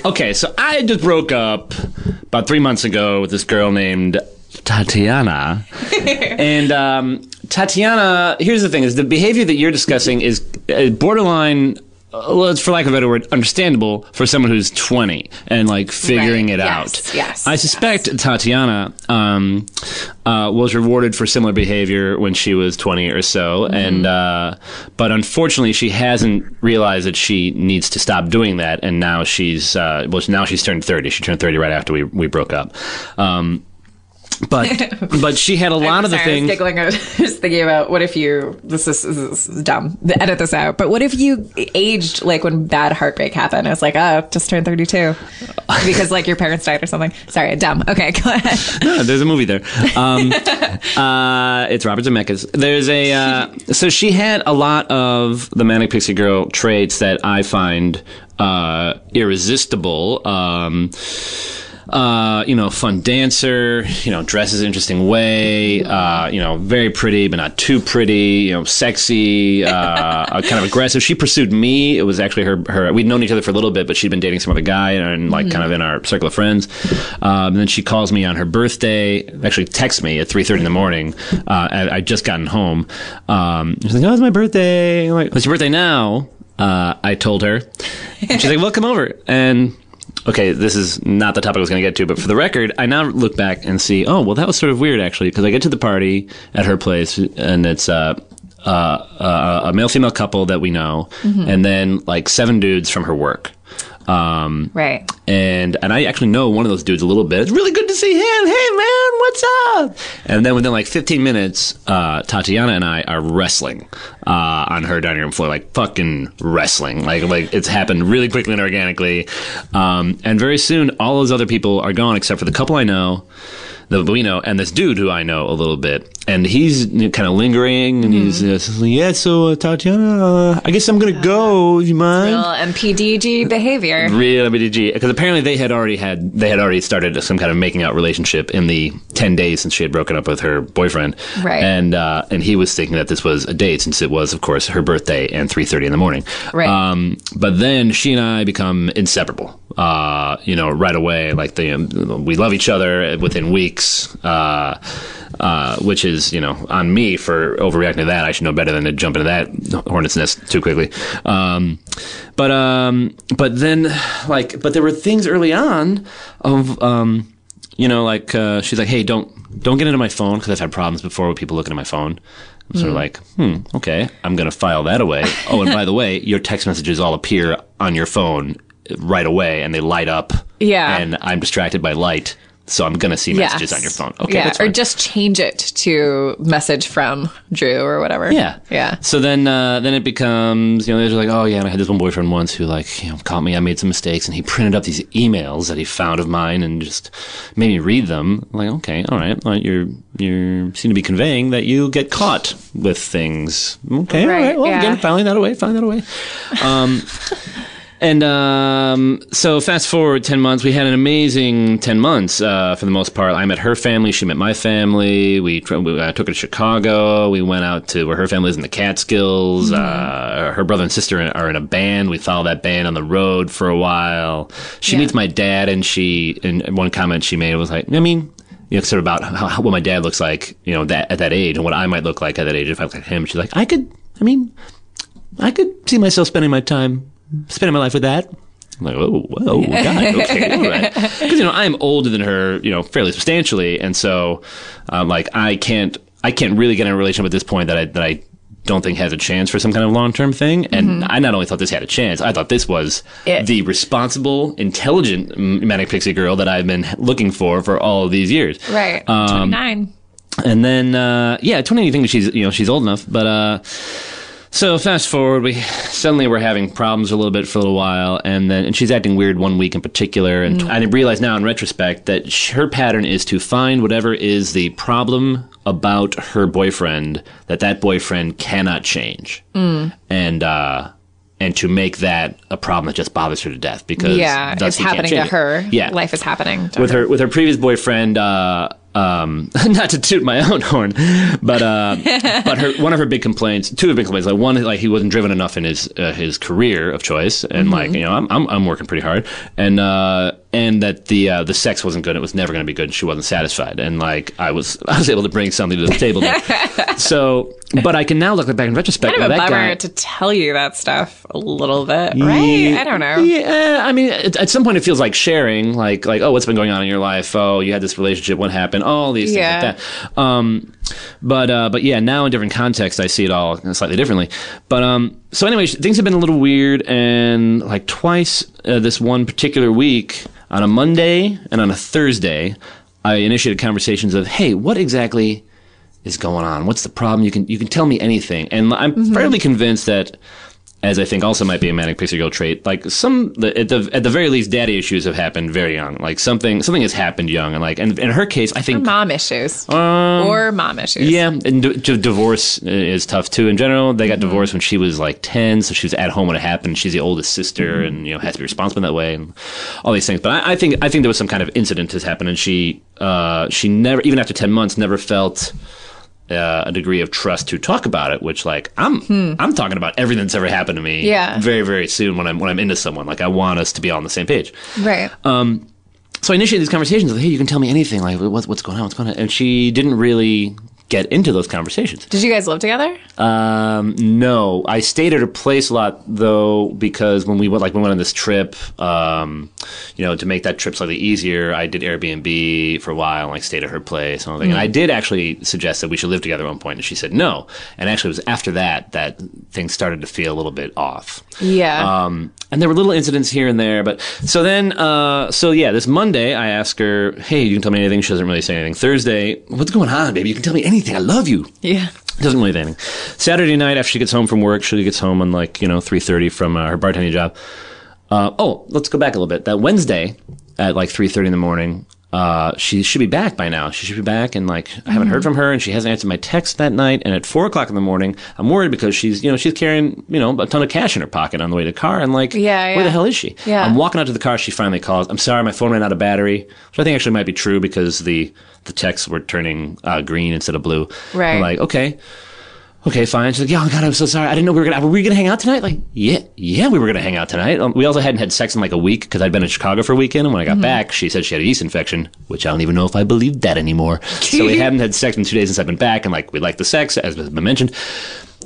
Okay, so I just broke up about three months ago with this girl named Tatiana, *laughs* and um, Tatiana. Here's the thing: is the behavior that you're discussing is uh, borderline. Uh, Well, it's for lack of a better word, understandable for someone who's 20 and like figuring
Right,
it
yes,
out.
yes,
I suspect Tatiana um, uh, was rewarded for similar behavior when she was 20 or so,
Mm-hmm.
and uh, but unfortunately, she hasn't realized that she needs to stop doing that, and now she's uh, well, now she's turned 30. She turned 30 right after we we broke up. Um, but *laughs* but she had a lot of the
Sorry, I was
things.
giggling. *laughs* I was just thinking about what if you. This is, this is dumb. Edit this out. But what if you aged like when bad heartbreak happened? I was like, oh, just turned thirty-two because like your parents died or something. Sorry, dumb. Okay, go ahead. *laughs*
Yeah, there's a movie there. Um, uh, it's Robert Zemeckis. There's a uh, so she had a lot of the manic pixie girl traits that I find uh, irresistible. Um, uh, you know, fun dancer, you know, dresses interesting way, uh, you know, very pretty, but not too pretty, you know, sexy, uh, uh, kind of aggressive. She pursued me. It was actually her, her, we'd known each other for a little bit, but she'd been dating some other guy and like kind of in our circle of friends. Um, and then she calls me on her birthday, actually texts me at 3.30 in the morning. Uh, I, I'd just gotten home. Um, she's like, oh, it's my birthday. I'm like, it's your birthday now. Uh, I told her. And she's like, well, come over. And okay, this is not the topic I was going to get to, but for the record, I now look back and see, oh, well, that was sort of weird actually, because I get to the party at her place, and it's uh, uh, uh, a male female couple that we know, and then like seven dudes from her work. Um,
Right.
and and I actually know one of those dudes a little bit. It's really good to see him. Hey man, what's up? And then within like 15 minutes, uh, Tatiana and I are wrestling uh, on her dining room floor, like fucking wrestling. Like like it's happened really quickly and organically. Um, and very soon, all those other people are gone except for the couple I know. We know, and this dude who I know a little bit, and he's kind of lingering, and he's uh, yeah. So uh, Tatiana, uh, I guess I'm gonna go. You mind?
Real MPDG behavior.
Real MPDG, because apparently they had already had they had already started some kind of making out relationship in the ten days since she had broken up with her boyfriend,
Right.
And uh, and he was thinking that this was a date since it was, of course, her birthday and three thirty in the morning,
Right.
Um, but then she and I become inseparable. Uh, you know, right away, like the um, we love each other within weeks. Uh, uh, which is, you know, on me for overreacting to that. I should know better than to jump into that hornet's nest too quickly. Um, but um, but then, like, but there were things early on of, um, you know, like uh, she's like, hey, don't don't get into my phone because I've had problems before with people looking at my phone. I'm sort of like, hmm, okay, I'm gonna file that away. oh, and by the way, your text messages all appear on your phone right away, and they light up.
Yeah.
and I'm distracted by light. So I'm gonna see messages on your phone. Okay,
yeah, or just change it to message from Drew or whatever.
Yeah,
yeah.
So then, uh, then it becomes, you know, they're like, oh yeah, and I had this one boyfriend once who like, you know, caught me. I made some mistakes, and he printed up these emails that he found of mine and just made me read them. I'm like, okay, all right, well, you're you seem to be conveying that you get caught with things. Okay, all
Right,
right. Well,
yeah.
again, filing that away, filing that away. Um, *laughs* and um, so fast forward 10 months, we had an amazing 10 months uh, for the most part. I met her family, she met my family. We, we I took her to Chicago. We went out to where her family is in the Catskills. Uh, her brother and sister are in a band. We follow that band on the road for a while. She
Yeah.
meets my dad, and she, and one comment she made was like, I mean, you know, sort of about how, how, what my dad looks like, you know, that at that age, and what I might look like at that age if I look like him. She's like, I could, I mean, I could see myself spending my time, spending my life with that. I'm like, oh, whoa, *laughs* God, okay, all right. Because you know, I'm older than her, you know, fairly substantially, and so, um, like, I can't, I can't really get in a relationship at this point that I that I don't think has a chance for some kind of long term thing. And I not only thought this had a chance, I thought this was
It.
the responsible, intelligent manic pixie girl that I've been looking for for all of these years.
Right.
Um,
29.
And then, uh, yeah, 20, you think she's, you know, she's old enough, but, uh, So fast forward, we suddenly we're having problems a little bit for a little while, and then and she's acting weird one week in particular, and I realize now in retrospect that her pattern is to find whatever is the problem about her boyfriend that that boyfriend cannot change, and uh, and to make that a problem that just bothers her to death because
Yeah, it's happening to
change it.
her.
Yeah,
life is happening to
with
her.
her with her previous boyfriend. Uh, um, *laughs* not to toot my own *laughs* horn, but uh, but her one of her big complaints, two of her big complaints, like one, like he wasn't driven enough in his uh, his career of choice, and like you know, I'm, I'm I'm working pretty hard, and uh, and that the uh, the sex wasn't good, it was never going to be good, and she wasn't satisfied, and like I was *laughs* I was able to bring something to the table, there. *laughs* so but I can now look back in retrospect,
kind of a bummer
guy,
to tell you that stuff a little bit, right? I don't know.
Yeah, I mean, at, at some point it feels like sharing, like like oh, what's been going on in your life? Oh, you had this relationship. What happened? All these things
Yeah.
like that. Um, but uh, but yeah, now in different contexts, I see it all slightly differently. But um, so anyway, things have been a little weird, and like twice uh, this one particular week, on a Monday and on a Thursday, I initiated conversations of, hey, what exactly is going on? What's the problem? You can you can tell me anything, and I'm
Mm-hmm.
fairly convinced that, as I think also might be a manic pixie girl trait, like some the, at the at the very least, daddy issues have happened very young. Like something something has happened young, and like and in her case, I think.
Mom issues or mom issues.
Um, Yeah, and d- d- divorce is tough too. In general, they
Mm-hmm.
got divorced when she was like ten, so she was at home when it happened. She's the oldest sister,
Mm-hmm.
and you know has to be responsible in that way, and all these things. But I, I think I think there was some kind of incident has happened, and she uh, she never even after ten months never felt uh, a degree of trust to talk about it. Which like I'm I'm talking about everything that's ever happened to me.
Hmm. Yeah.
very very soon when I'm when I'm into someone. Like I want us to be on the same page
right. Um.
So I initiated these conversations like, hey, you can tell me anything. Like, what's, what's going on? What's going on? And she didn't really get into those conversations.
Did you guys live together?
Um, no, I stayed at her place a lot though because when we went, like, we went on this trip, um, you know, to make that trip slightly easier, I did Airbnb for a while, and, like, stayed at her place and all that. And I did actually suggest that we should live together at one point, and she said no. And actually, it was after that that things started to feel a little bit off.
Yeah.
Um, and there were little incidents here and there, but so then, uh, so yeah, this Monday I ask her, "Hey, you can tell me anything." She doesn't really say anything. Thursday, what's going on, baby? You can tell me anything. I love you.
yeah.
Doesn't really say anything. Saturday night after she gets home from work, she gets home on like you know three thirty from uh, her bartending job. Uh, oh, let's go back a little bit. That Wednesday at like three thirty in the morning, uh, she should be back by now. She should be back, and like I haven't heard from her, and she hasn't answered my text that night. And at four o'clock in the morning, I'm worried because she's you know she's carrying you know a ton of cash in her pocket on the way to the car, and like
Yeah,
where the hell is she?
Yeah.
I'm walking out to the car. She finally calls. I'm sorry, my phone ran out of battery, which I think actually might be true because the the texts were turning uh, green instead of blue.
Right.
I'm like okay. Okay, fine. She's like, "Yeah, oh God, I'm so sorry. I didn't know we were gonna. Were we gonna hang out tonight? Like, yeah, yeah, we were gonna hang out tonight. Um, we also hadn't had sex in like a week because I'd been in Chicago for a weekend. And when I got back, she said she had a yeast infection, which I don't even know if I believe that anymore. so we *laughs* hadn't had sex in two days since I've been back, and like we liked the sex, as has been mentioned.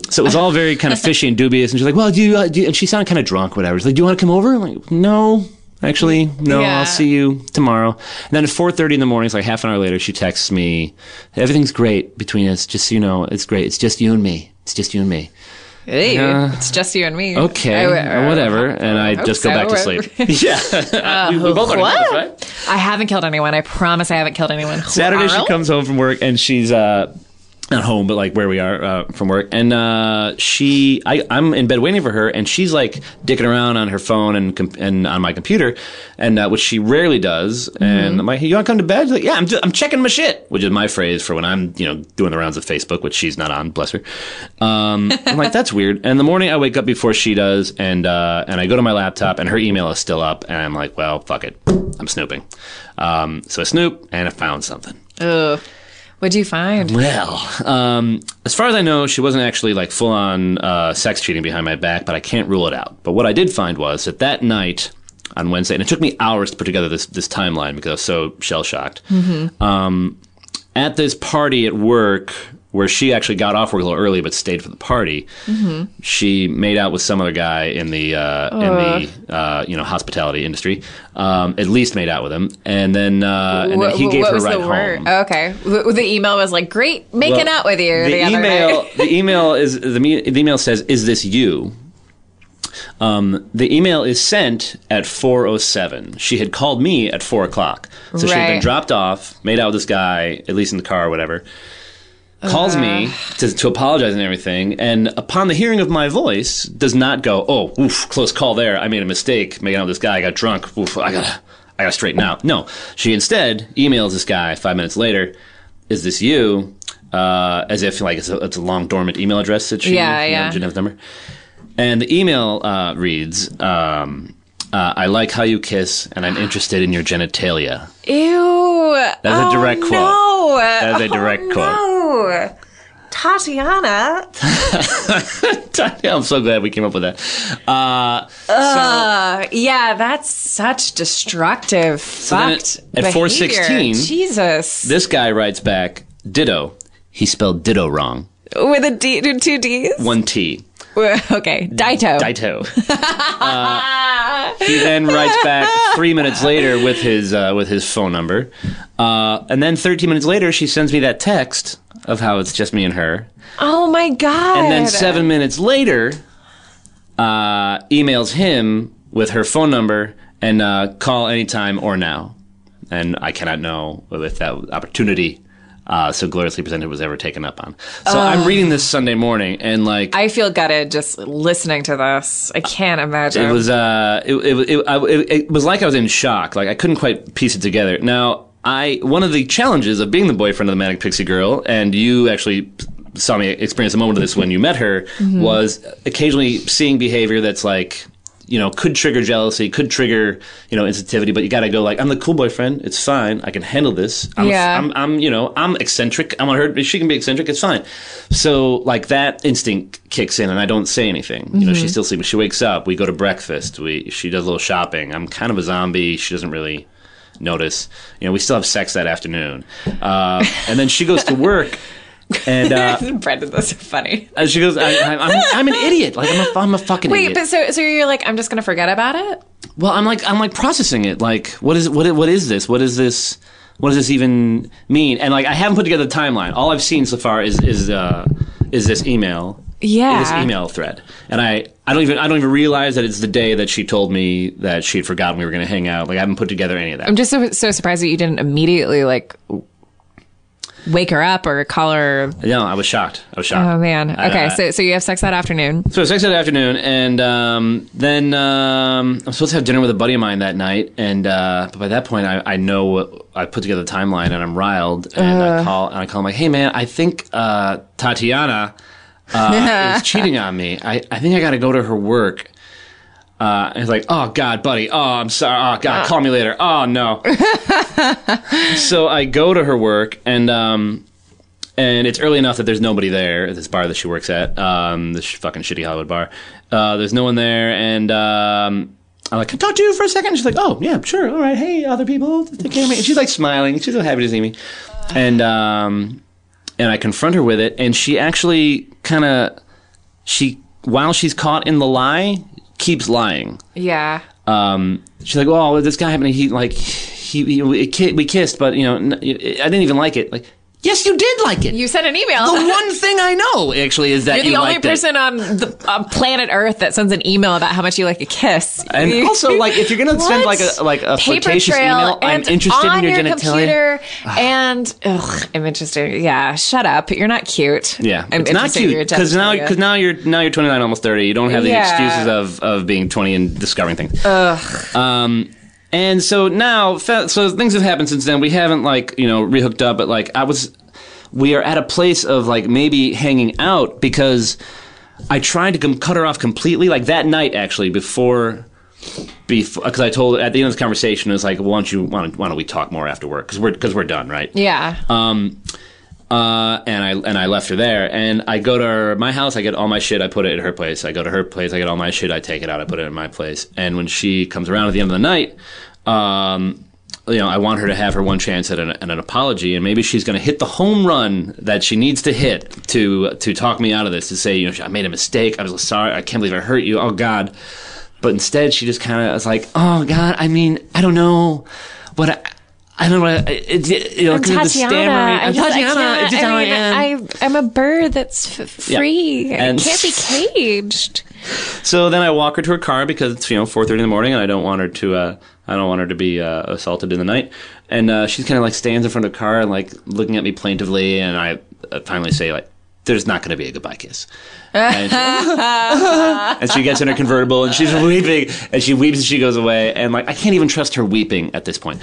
So it was all very kind of *laughs* fishy and dubious. And she's like, "Well, do you?" Uh, do you and she sounded kind of drunk, whatever. She's like, "Do you want to come over?" I'm like, "No." Actually, no.
Yeah.
I'll see you tomorrow. And then at four thirty in the morning, it's like half an hour later, she texts me, "Everything's great between us. Just so you know, it's great. It's just you and me. It's just you and me."
Hey,
Yeah.
it's just you and me.
Okay,
I-
or whatever. And I
hope
just go back to *laughs* sleep. yeah, we, we both
what?
right?
I haven't killed anyone. I promise I haven't killed anyone.
Saturday, she comes home from work and she's uh, not home, but like where we are uh, from work. And uh, she, I, I'm in bed waiting for her, and she's like dicking around on her phone and com- and on my computer, and uh, which she rarely does. And I'm like, "Hey, you want to come to bed?" She's like, "Yeah, I'm, ju- I'm checking my shit," which is my phrase for when I'm you know doing the rounds of Facebook, which she's not on. Bless her. Um, I'm like, that's weird. And the morning, I wake up before she does, and uh, and I go to my laptop, and her email is still up, and I'm like, well, fuck it, I'm snooping. Um, so I snoop, and I found something.
Ugh. What'd you find?
Well, um, as far as I know, she wasn't actually like full on uh, sex cheating behind my back, but I can't rule it out. But what I did find was that that night on Wednesday, and it took me hours to put together this this timeline because I was so shell shocked. Um, at this party at work, where she actually got off work a little early but stayed for the party, she made out with some other guy in the uh, in the uh, you know hospitality industry. Um, at least made out with him, and then uh, and then he gave her a ride home.
Okay. The, email was like, "Great, making
Well,
out with you." The,
The, email, *laughs* the email is the, me- the email says, "Is this you?" Um, the email is sent at 4:07. She had called me at four o'clock, so she had been dropped off, made out with this guy, at least in the car or whatever. Calls me to, to apologize and everything, and upon the hearing of my voice, does not go, "Oh, oof, close call there. I made a mistake making out with this guy. I got drunk. Oof, I gotta, I gotta straighten out." No, she instead emails this guy five minutes later. Is this you? Uh, as if like it's a, it's a long dormant email address that she
Yeah,
you know,
yeah.
didn't have number. And the email uh, reads, um, uh, "I like how you kiss, and I'm interested in your genitalia."
Ew.
That's a direct quote.
No.
That is a direct
oh,
quote.
No. *laughs* Tatiana.
I'm so glad we came up with that. Uh,
Uh, yeah, that's such destructive,
then
fucked
at- at 4:16,
Jesus.
this guy writes back, "Ditto." He spelled "ditto" wrong.
With a D, two D's?
One T. *laughs*
Okay, Daito.
Ditto. *laughs* uh, he then writes back three minutes later with his uh, with his phone number, uh, and then 13 minutes later she sends me that text of how it's just me and her,
oh my god.
and then seven minutes later, uh, emails him with her phone number and uh, call anytime or now, and I cannot know if that opportunity. Uh, so gloriously presented was ever taken up on. So I'm reading this Sunday morning and like
I feel gutted just listening to this. I can't imagine.
It was uh, it it, it, I, it it was like I was in shock. Like I couldn't quite piece it together. Now, I one of the challenges of being the boyfriend of the manic pixie girl, and you actually saw me experience a moment of this when you met her, was occasionally seeing behavior that's like. You know, could trigger jealousy, could trigger, you know, insensitivity, but you gotta go like, I'm the cool boyfriend. It's fine. I can handle this. I'm,
Yeah.
I'm, I'm, you know, I'm eccentric. I want her, she can be eccentric. It's fine. So, like, that instinct kicks in and I don't say anything. You know, she's still sleeping. She wakes up. We go to breakfast. We, she does a little shopping. I'm kind of a zombie. She doesn't really notice. You know, we still have sex that afternoon. Uh, and then she goes to work. *laughs* And uh, *laughs*
Brendan, that's so funny.
and she goes, I, I, I'm, I'm an idiot. Like I'm a, I'm a fucking
Wait,
idiot.
but so so you're like, I'm just gonna forget about it?
Well, I'm like I'm like processing it. Like, what is what what is this? What is this? What does this even mean? And like, I haven't put together the timeline. All I've seen so far is is uh, is this email.
Yeah.
This email thread, and I, I don't even I don't even realize that it's the day that she told me that she had forgotten we were going to hang out. Like I haven't put together any of that.
I'm just so so surprised that you didn't immediately like wake her up or call her.
no, I was shocked. I was shocked.
Oh man. Okay,
I-
so so you have sex that afternoon.
So sex that afternoon, and um, then um, I'm supposed to have dinner with a buddy of mine that night. And uh, but by that point, I, I know what, I put together the timeline, and I'm riled. And I call and I call him like, "Hey man, I think uh, Tatiana uh, *laughs* is cheating on me. I, I think I got to go to her work." Uh, and he's like, "Oh God, buddy. Oh, I'm sorry. Oh God, call me later. Oh no." *laughs* so I go to her work, and um, and it's early enough that there's nobody there at this bar that she works at, um, this fucking shitty Hollywood bar. Uh, there's no one there, and um, I'm like, "Can I talk to you for a second? She's like, "Oh yeah, sure, all right. Hey, other people, take care of me." And she's like smiling. She's so happy to see me, and um, and I confront her with it, and she actually kind of she while she's caught in the lie keeps lying
Yeah.
um, she's like, "Well, this guy happened. He like he, he we, we kissed, but you know, I didn't even like it." Like, yes, you did like it.
You sent an email.
the one thing I know actually is that
You're
you
the only
liked it.
person on the on planet Earth that sends an email about how much you like a kiss.
And also, like, if you're gonna send like a like a
Paper
flirtatious email, I'm interested in your,
your
genitalia.
computer and ugh, I'm interested. Yeah, shut up. You're not cute.
Yeah,
I'm
it's not cute because now because now you're now you're 29, almost 30. You don't have the
Yeah.
excuses of of being 20 and discovering things. Um, and so now, so things have happened since then. We haven't like you know rehooked up, but like I was, we are at a place of like maybe hanging out because I tried to cut her off completely. Like that night, actually, before. Before, because I told at the end of this conversation, it was like, "Why don't you? Why don't, why don't we talk more after work? Because we're because we're done, right?"
yeah.
Um, uh, and I and I left her there. And I go to her, my house. I get all my shit. I put it at her place. I go to her place. I get all my shit. I take it out. I put it in my place. And when she comes around at the end of the night, um, you know, I want her to have her one chance at an, at an apology, and maybe she's going to hit the home run that she needs to hit to to talk me out of this. To say, you know, I made a mistake. I was sorry. I can't believe I hurt you. Oh God. But instead, she just kind of was like, "Oh God, I mean, I don't know, what I, I don't know, I- it, it, you know,
I'm
'cause of the
Tatiana.
stammering.
I
I'm
just- I
Tatiana. just I,
I mean,
am."
I, I'm a bird that's f- free.
And-
it can't be caged.
So then I walk her to her car because it's you know 4:30 in the morning, and I don't want her to. Uh, I don't want her to be uh, assaulted in the night. And uh, she kind of like stands in front of the car and like looking at me plaintively. And I uh, finally say like, "There's not going to be a goodbye kiss." And she, *laughs* and she gets in her convertible and she's weeping and she weeps and she goes away and like I can't even trust her weeping at this point.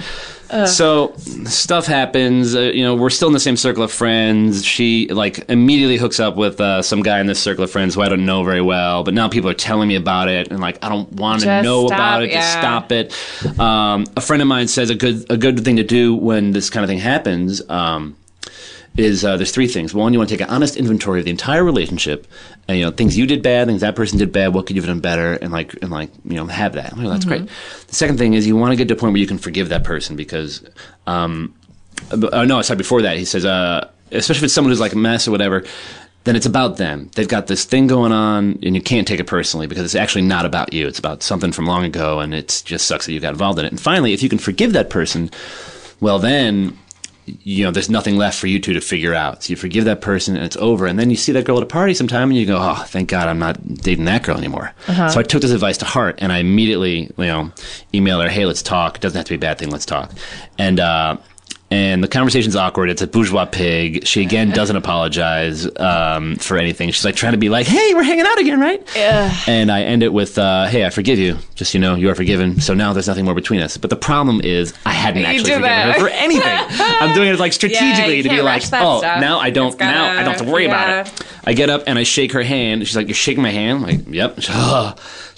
So stuff happens. Uh, you know, we're still in the same circle of friends. She like immediately hooks up with uh, some guy in this circle of friends who I don't know very well. But now people are telling me about it, and like I don't want to know
stop,
about it.
yeah.
Just stop it. Um, a friend of mine says a good a good thing to do when this kind of thing happens. Um, is uh, there's three things. One, you want to take an honest inventory of the entire relationship, and you know things you did bad, things that person did bad. What could you have done better? And like and like you know have that. Oh, that's great. The second thing is you want to get to a point where you can forgive that person because. Um, uh, no, I said before that. He says, uh, especially if it's someone who's like a mess or whatever, then it's about them. They've got this thing going on, and you can't take it personally because it's actually not about you. It's about something from long ago, and it just sucks that you got involved in it. And finally, if you can forgive that person, well, then you know there's nothing left for you two to figure out. So you forgive that person, and it's over. And then you see that girl at a party sometime, and you go, "Oh, thank God, I'm not dating that girl anymore." So I took this advice to heart, and I immediately, you know, emailed her, "Hey, let's talk. It doesn't have to be a bad thing. Let's talk." And uh, and the conversation's awkward. It's a bourgeois pig. She again doesn't apologize um, for anything. She's like trying to be like, "Hey, we're hanging out again, right?" And I end it with, uh, "Hey, I forgive you. Just you know, you are forgiven. So now there's nothing more between us." But the problem is, I hadn't actually forgiven
that.
her for anything. *laughs* I'm doing it like strategically
you
to be like, "Oh,
stuff.
now I don't.
Gotta-
now I don't have to worry
yeah.
about it." I get up and I shake her hand. She's like, "You're shaking my hand." I'm like, "Yep."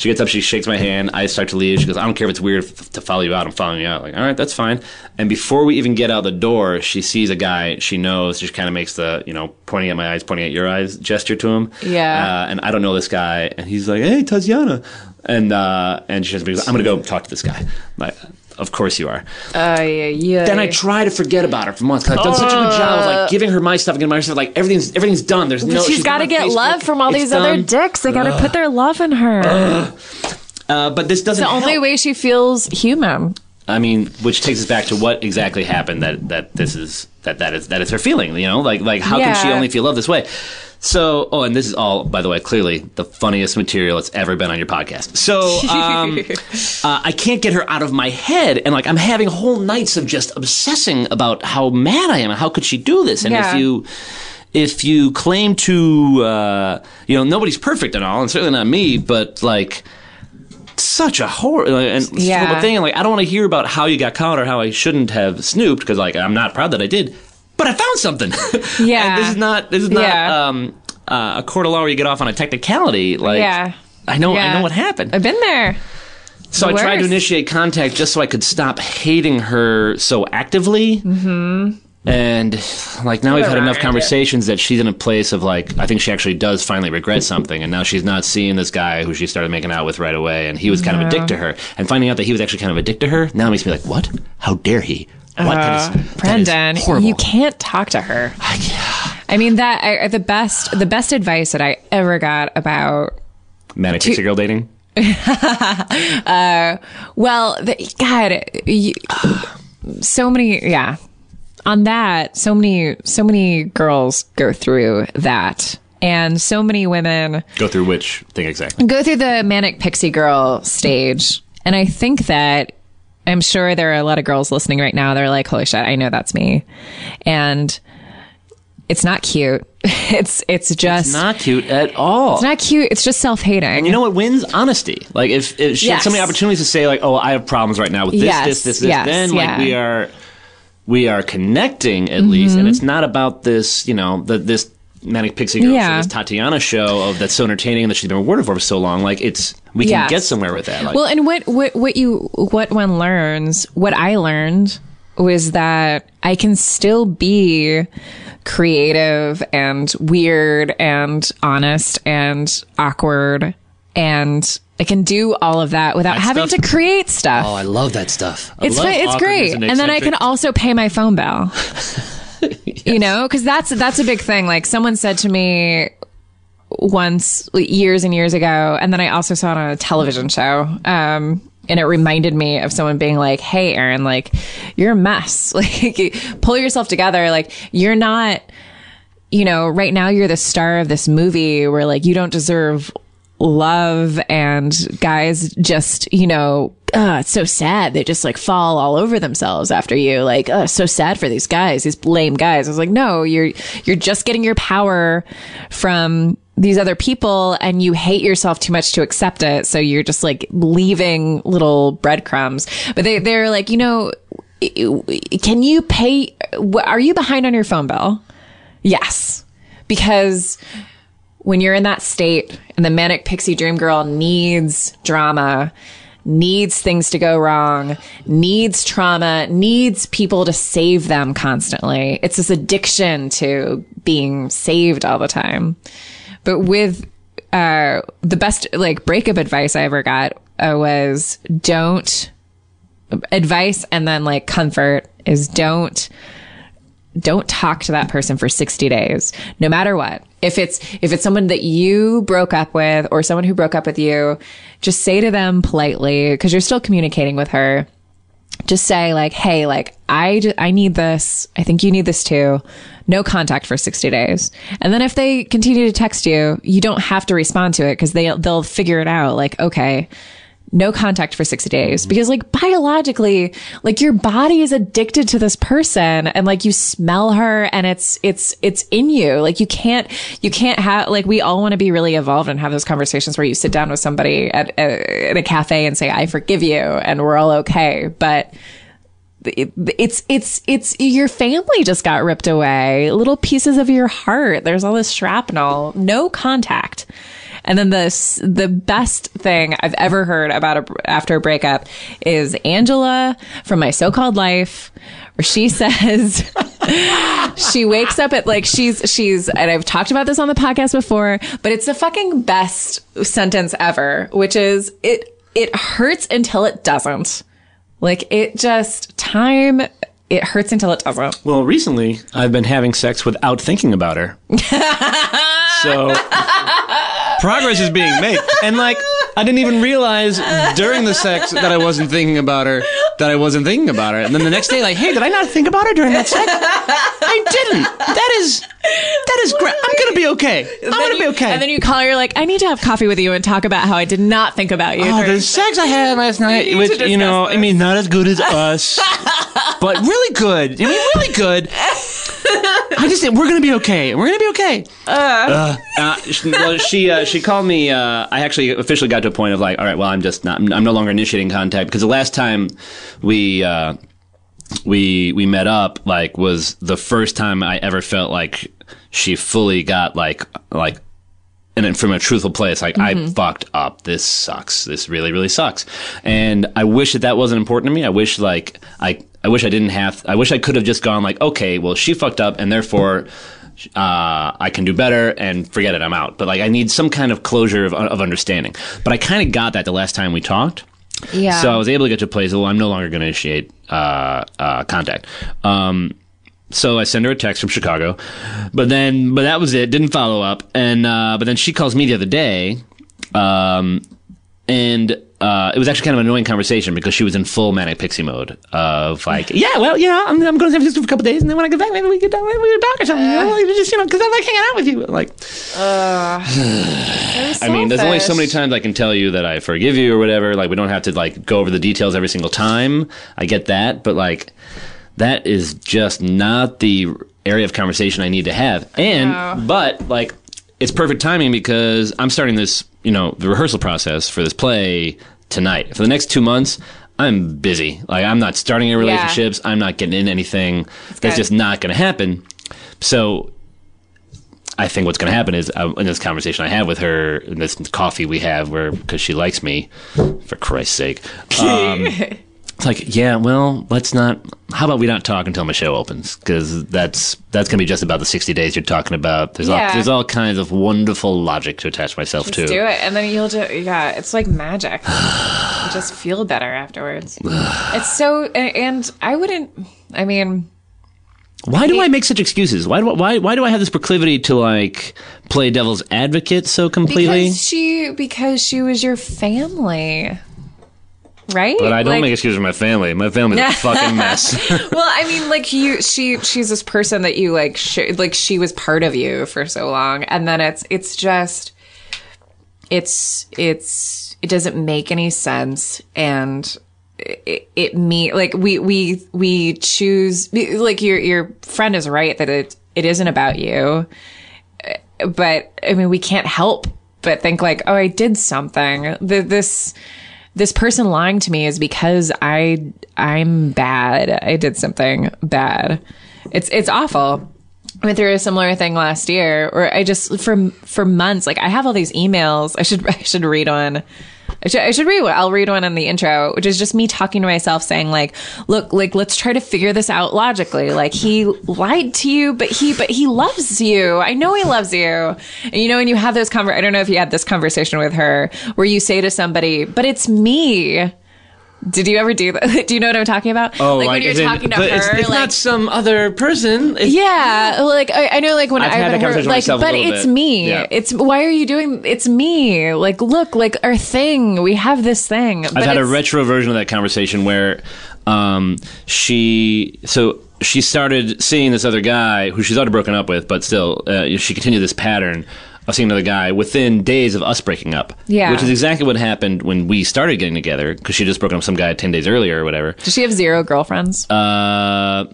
She gets up, she shakes my hand. I start to leave. She goes, "I don't care if it's weird to follow you out. I'm following you out." Like, all right, that's fine. And before we even get out the door, she sees a guy she knows. She kind of makes the you know pointing at my eyes, pointing at your eyes gesture to him.
Yeah.
Uh, and I don't know this guy, and he's like, "Hey, Tatiana," and uh, and she says, "I'm gonna go talk to this guy." Like, of course you are.
Uh, yeah, yeah.
Then I try to forget about her for months. I've done such a good job of like giving her my stuff and getting my stuff. Like everything's everything's done. There's no.
she's got to get
Facebook.
love from all
It's
these other dicks. They got to put their love in her.
Uh, but this doesn't.
the only
help.
way she feels human.
I mean, which takes us back to what exactly happened that that this is that that is that is her feeling. You know, like like how can she only feel love this way? So, oh, and this is all, by the way, clearly the funniest material that's ever been on your podcast. So, *laughs* um, uh, I can't get her out of my head, and like I'm having whole nights of just obsessing about how mad I am and how could she do this? And
Yeah.
if you if you claim to, uh, you know, nobody's perfect and all, and certainly not me, but like such a horrible and
Yeah.
horrible thing. And like, I don't want to hear about how you got caught or how I shouldn't have snooped because like I'm not proud that I did, but I found something. *laughs*
Yeah.
And this is not this is not
Yeah.
um, uh, a court of law where you get off on a technicality. Like,
Yeah.
I know I know what happened.
I've been there.
So I
the
tried to initiate contact just so I could stop hating her so actively. Mm-hmm. And like now we've had enough conversations that she's in a place of like I think she actually does finally regret something, and now she's not seeing this guy who she started making out with right away, and he was kind of a dick to her. And finding out that he was actually kind of a dick to her now makes me like, what? How dare he? What? That is- that is
Brendan,
horrible.
you can't talk to her. I mean that I, the best the best advice that I ever got about
Manic pixie girl dating. *laughs*
Uh, well, the, God, you, so many yeah. On that, so many so many girls go through that, and so many women
Go through which thing exactly?
go through the manic pixie girl stage. And I think that I'm sure there are a lot of girls listening right now. They're like, holy shit, I know that's me. And it's not cute. *laughs* It's, it's just
Not cute at all.
it's not cute. It's just self hating.
And you know what wins? Honesty. Like if, if she had so many opportunities to say like, "Oh, I have problems right now with this,
Yes,
this, this, this,"
yes,
then like
yeah.
we are we are connecting at least, and mm-hmm. it's not about this, you know, the this manic pixie girl,
Yeah.
so this Tatiana show of that's so entertaining and that she's been rewarded for for so long. Like it's we can
Yes.
get somewhere with that. Like,
Well, and what, what, what you, what one learns, what I learned was that I can still be creative and weird and honest and awkward. And I can do all of that without
That
having
stuff-
to create stuff.
oh, I love that stuff. I
it's
love
fa- it's
awkwardness
great. And then I can also pay my phone bill. *laughs* You know, because that's that's a big thing. Like someone said to me once years and years ago, and then I also saw it on a television show. Um, and it reminded me of someone being like, "Hey, Erin, like you're a mess. *laughs* Like pull yourself together. Like you're not." you know, right now you're the star of this movie where like you don't deserve love and guys just, you know, uh, it's so sad. They just like fall all over themselves after you. Like, uh, so sad for these guys, these lame guys. I was like, no, you're, you're just getting your power from these other people and you hate yourself too much to accept it. So you're just like leaving little breadcrumbs. But they, they're like, you know, can you pay, are you behind on your phone bill? Yes. Because when you're in that state and the manic pixie dream girl needs drama, needs things to go wrong, needs trauma, needs people to save them constantly. It's this addiction to being saved all the time. But with uh, the best like breakup advice I ever got uh, was don't advice and then like comfort is don't don't talk to that person for 60 days no matter what if it's if it's someone that you broke up with or someone who broke up with you just say to them politely because you're still communicating with her. Just say like hey like i i need this. I think you need this too. No contact for 60 days. And then if they continue to text you you don't have to respond to it because they they'll figure it out like okay no contact for 60 days. Because like biologically like your body is addicted to this person and like you smell her and it's it's it's in you. Like you can't you can't have like we all want to be really evolved and have those conversations where you sit down with somebody at a, in a cafe and say i forgive you and we're all okay. But it, it's it's it's your family just got ripped away. Little pieces of your heart. There's all this shrapnel. No contact and then the the best thing I've ever heard about a, after a breakup is Angela from My So Called Life, where she *laughs* says she wakes up at like she's she's and I've talked about this on the podcast before, but it's the fucking best sentence ever, which is it it hurts until it doesn't. Like it just time it hurts until it doesn't.
Well, recently I've been having sex without thinking about her. *laughs* so progress is being made. And like I didn't even realize during the sex that I wasn't thinking about her, that I wasn't thinking about her. And then the next day like, "Hey, did I not think about her during that sex?" I didn't. That is that is great. I'm going to be okay. I'm going to be okay.
And then you call her, you're like, I need to have coffee with you and talk about how I did not think about you.
Oh, the sex I had last night,
need
which you know,
discuss
I mean, not as good as us, but really good. I mean, really good. *laughs* I just think we're gonna be okay. We're gonna be okay. Uh, uh, she, well, she uh, she called me. Uh, I actually officially got to a point of like, all right, well, I'm just not. I'm, I'm no longer initiating contact because the last time we. Uh, we we met up like was the first time I ever felt like she fully got like like and then from a truthful place like I fucked up this sucks this really really sucks and I wish that that wasn't important to me I wish like I I wish I didn't have I wish I could have just gone like okay well she fucked up and therefore uh, I can do better and forget it I'm out but like I need some kind of closure of, of understanding but I kind of got that the last time we talked
Yeah.
so I was able to get to a place. Well, I'm no longer going to initiate uh, uh, contact. Um, so I send her a text from Chicago, but then but that was it. Didn't follow up, and uh, but then she calls me the other day, um, and uh, it was actually kind of an annoying conversation because she was in full manic pixie mode of like, yeah, well, you know, I'm, I'm going to San Francisco for a couple days, and then when I get back, maybe we could maybe we could talk or something. You know, just you know, because I like hanging out with you. Like, *sighs* I mean, there's only so many times I can tell you that I forgive you or whatever. Like, we don't have to like go over the details every single time. I get that, but like, that is just not the area of conversation I need to have. And, but like, it's perfect timing because I'm starting this, you know, the rehearsal process for this play tonight. For the next two months, I'm busy. Like, I'm not starting any relationships. I'm not getting in anything. That's
good.
just not going to happen. So, I think what's going to happen is uh, in this conversation I have with her, in this coffee we have, where because she likes me, for Christ's sake, *laughs* um, it's like, yeah, well, let's not. How about we not talk until my show opens? Because that's that's to be just about the sixty days you're talking about. There's all there's all kinds of wonderful logic to attach myself
Just
to.
do it, and then you'll just yeah. It's like magic. *sighs* you just feel better afterwards. it's so, and, and I wouldn't. I mean,
Why do I make such excuses? Why do I, why why do I have this proclivity to like play devil's advocate so completely?
because she because she was your family, right?
but I don't
Like-
make excuses for my family. My family's a *laughs* fucking mess. *laughs*
well, I mean, like you, she, she's this person that you like, sh- like she was part of you for so long, and then it's, it's just, it's, it's, it doesn't make any sense and it, it me like we we we choose like your your friend is right that it it isn't about you but i mean we can't help but think like oh i did something the, this this person lying to me is because i i'm bad. I did something bad. It's it's awful. I went through a similar thing last year where I just for for months like I have all these emails I should *laughs* I should read one I should, I should read one I'll read one in the intro which is just me talking to myself saying like look like let's try to figure this out logically. Like he lied to you but he but he loves you. I know he loves you. And you know when you have those I don't know if you had this conversation with her where you say to somebody but it's me did you ever do that *laughs* do you know what I'm talking about
Oh,
like when
like,
you're
as in-
talking to
but
her
it's, it's
like
not some other person. It's,
yeah, like I, I know, like when
I've
I
had that
heard,
conversation
like,
myself a
but it's
bit.
me.
Yeah.
It's why are you doing? It's me. Like, look, like our thing. We have this thing.
I've had a retro version of that conversation where um, she so she started seeing this other guy who she's already broken up with, but still uh, she continued this pattern of seeing another guy within days of us breaking up.
Yeah.
which is exactly what happened when we started getting together because she just broken up with some guy ten days earlier or whatever.
Does she have zero girlfriends?
Uh,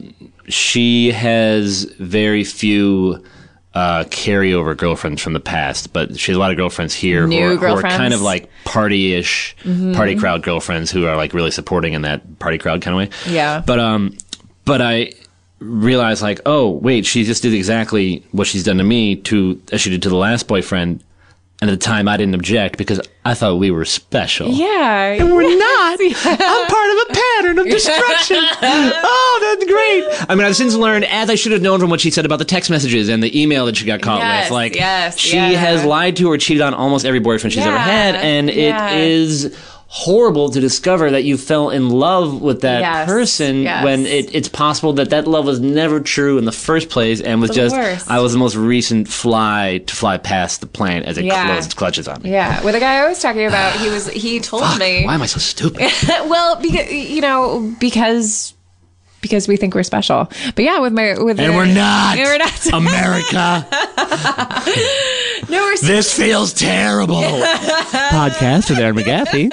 she has very few. Uh, carryover girlfriends from the past, but she has a lot of girlfriends here who, are, who are?
Mm-hmm.
kind of like party-ish, party crowd girlfriends who are like really supporting in that party crowd kind of way.
Yeah.
But um, but I realized like, oh wait, she just did exactly what she's done to me to as she did to the last boyfriend, and at the time I didn't object because I thought we were special.
yeah, and
We're *laughs* not. I'm part of a pattern of destruction. *laughs* oh, that's great. I mean, I've since learned, as I should have known from what she said about the text messages and the email that she got caught
Yes,
with, like,
yes,
she
yeah.
has lied to or cheated on almost every boyfriend she's ever had, and
yeah.
it is horrible to discover that you fell in love with that
Yes,
person
yes.
when it, it's possible that that love was never true in the first place and was
The
just
worst.
I was the most recent fly to fly past the plant as it
Yeah.
closed its clutches on me.
yeah. With the guy I was talking about, he was he told
Fuck,
me.
why am I so stupid? *laughs*
well, because you know, because because we think we're special. But yeah, with my with
And
the-
we're not.
And we're not.
America. *laughs*
no, we're
This feels terrible. *laughs* Podcast with Erin McGathy.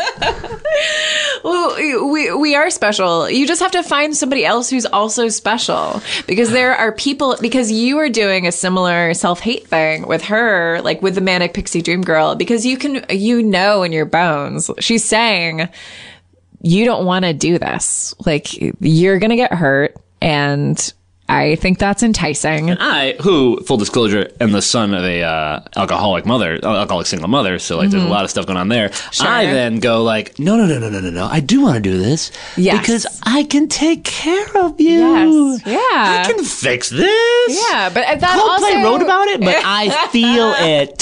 Well, we we are special. You just have to find somebody else who's also special because there are people because you are doing a similar self hate thing with her, like with the manic pixie dream girl. Because you can you know in your bones she's saying you don't want to do this. Like you're gonna get hurt, and I think that's enticing.
I, who, full disclosure, am the son of a uh, alcoholic mother, uh, alcoholic single mother, so like there's a lot of stuff going on there. I then go like, no, no, no, no, no, no, no. I do want to do this
Yes.
because I can take care of you.
Yes. Yeah.
I can fix this.
Yeah, but that
Coldplay
also
wrote about it, but I *laughs* feel it.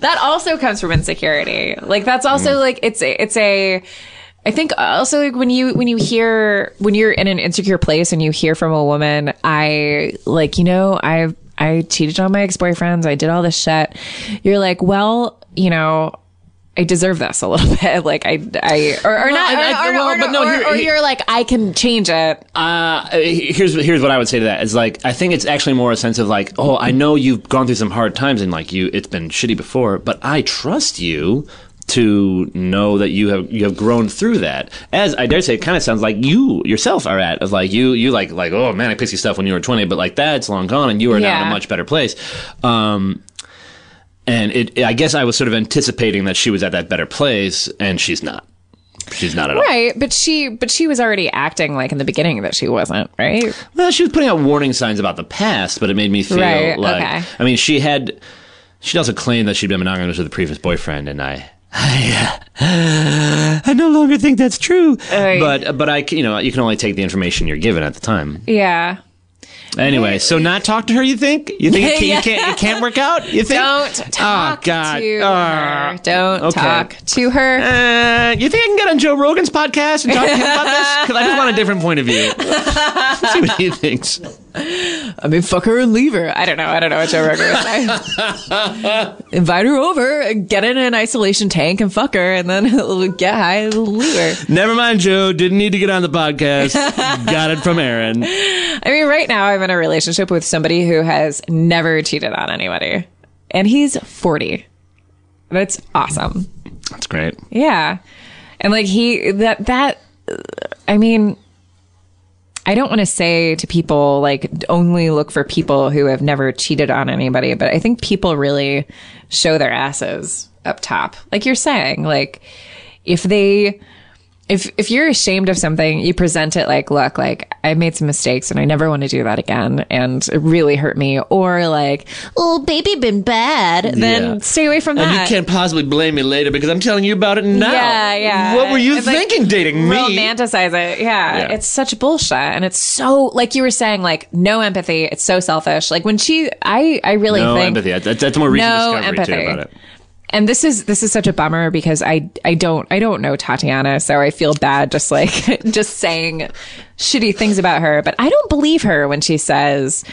that also comes from insecurity. Like that's
Mm.
also like it's a it's a I think also like when you when you hear when you're in an insecure place and you hear from a woman, I like you know I I cheated on my ex boyfriends, I did all this shit. You're like, well, you know. I deserve this a little *laughs* bit, like I, I, or, or not,
I- I-
or,
well,
or,
but no, here-
or you're like, I can change it.
Uh, here's here's what I would say to that is like I think it's actually more a sense of like oh I know you've gone through some hard times and like you it's been shitty before but I trust you to know that you have you have grown through that as I dare say it kind of sounds like you yourself are at of like you you like like oh man I pissy stuff when you were 20 but like that's long gone and you are now in a much better place um and it I guess I was sort of anticipating that she was at that better place and she's not she's not at all
Right. But she, but she was already acting like in the beginning that she wasn't, right?
Well, she was putting out warning signs about the past, but it made me feel
Right,
like
okay.
I mean, she had she also claimed that she'd been monogamous with a previous boyfriend, and I. I, uh, I no longer think that's true,
Right.
but but I you know you can only take the information you're given at the time.
Yeah.
Anyway, so not talk to her. You think you think it, *laughs* can,
Yeah.
you can't it can't work out? You think?
Don't talk
oh, God.
to
Ah.
her. Don't
okay.
talk to her.
Uh, you think I can get on Joe Rogan's podcast and talk to him about this? Because I just want a different point of view. *laughs* See what he thinks.
I mean, fuck her and leave her. I don't know. I don't know what Joe Rogan would say. Invite her over, get in an isolation tank, and fuck her, and then *laughs* get high and leave her.
Never mind, Joe. Didn't need to get on the podcast. *laughs* Got it from Erin.
I mean, right now I'm in a relationship with somebody who has never cheated on anybody, and he's 40. That's awesome.
That's great.
Yeah. And like he that that I mean I don't want to say to people like only look for people who have never cheated on anybody, but I think people really show their asses up top. Like you're saying, like if they if if you're ashamed of something, you present it like, look, like I made some mistakes and I never want to do that again and it really hurt me or like, oh baby been bad, then stay away from that.
And you can't possibly blame me later because I'm telling you about it now.
Yeah, yeah.
What were you
It's like
thinking dating me?
Romanticize it. Yeah.
Yeah.
It's such bullshit. And it's so, like you were saying, like, no empathy. It's so selfish. Like, when she, I, I really
No
think.
empathy. That's, that's more recent
No
discovery
empathy.
too about it.
And this is, this is such a bummer because I, I don't, I don't know Tatiana. So I feel bad just like, *laughs* just saying shitty things about her. But I don't believe her when she says,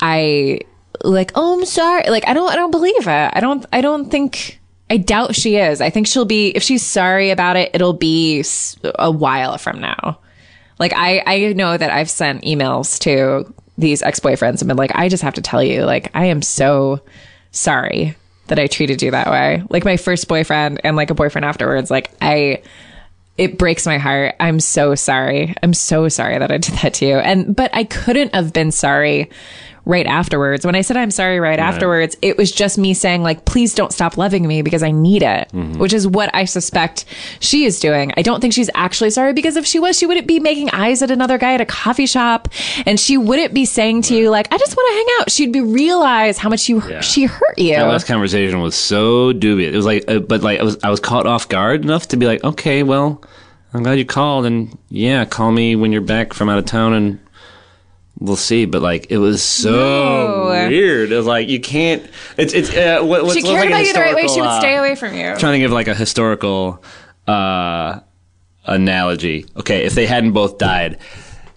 I, like, oh, I'm sorry. Like, I don't, I don't believe it. I don't, I don't think, I doubt she is. I think she'll be, if she's sorry about it, it'll be a while from now. Like, I, I know that I've sent emails to these ex boyfriends and been like, I just have to tell you, like, I am so sorry that I treated you that way. Like, my first boyfriend and like a boyfriend afterwards, like, I, it breaks my heart. I'm so sorry. I'm so sorry that I did that to you. And but I couldn't have been sorry right afterwards. When I said I'm sorry right, afterwards, it was just me saying like please don't stop loving me because I need it, which is what I suspect she is doing. I don't think she's actually sorry because if she was, she wouldn't be making eyes at another guy at a coffee shop and she wouldn't be saying to you like I just want to hang out. She'd be realize how much you she hurt you.
That last conversation was so dubious. It was like, uh, but like I was, I was caught off guard enough to be like, okay, well, I'm glad you called, and yeah, call me when you're back from out of town, and we'll see. But like, it was so
No.
weird. It was like you can't. It's it's. Uh, what, what's
she cared
like
about you the right way. She would stay
uh,
away from you.
trying to give like a historical uh, analogy. Okay, if they hadn't both died.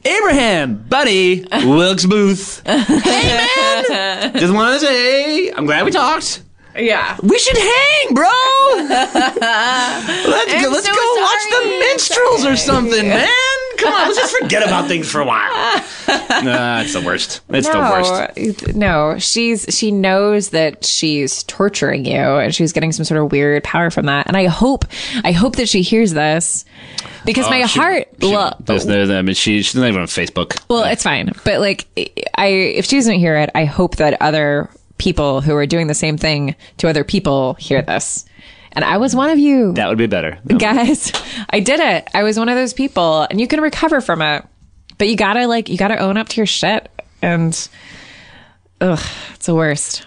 Abraham, buddy, *laughs* Wilkes Booth. hey man, *laughs* just wanted to say I'm glad we talked.
Yeah.
We should hang, bro. *laughs* let's go, let's
so
go watch the minstrels or something, man. Come on, let's just forget about things for a while. *laughs* nah, it's the worst. It's the worst.
No, she's she knows that she's torturing you and she's getting some sort of weird power from that. And I hope I hope that she hears this because oh, my
Oh, she-
heart
she-
well,
there's- there's- I mean, she, she's not even on Facebook.
well, it's fine. But like I if she doesn't hear it, I hope that other people who are doing the same thing to other people hear this. And I was one of you.
That would be better.
guys i did it. I was one of those people. And you can recover from it. But you gotta like you gotta own up to your shit. And ugh it's the worst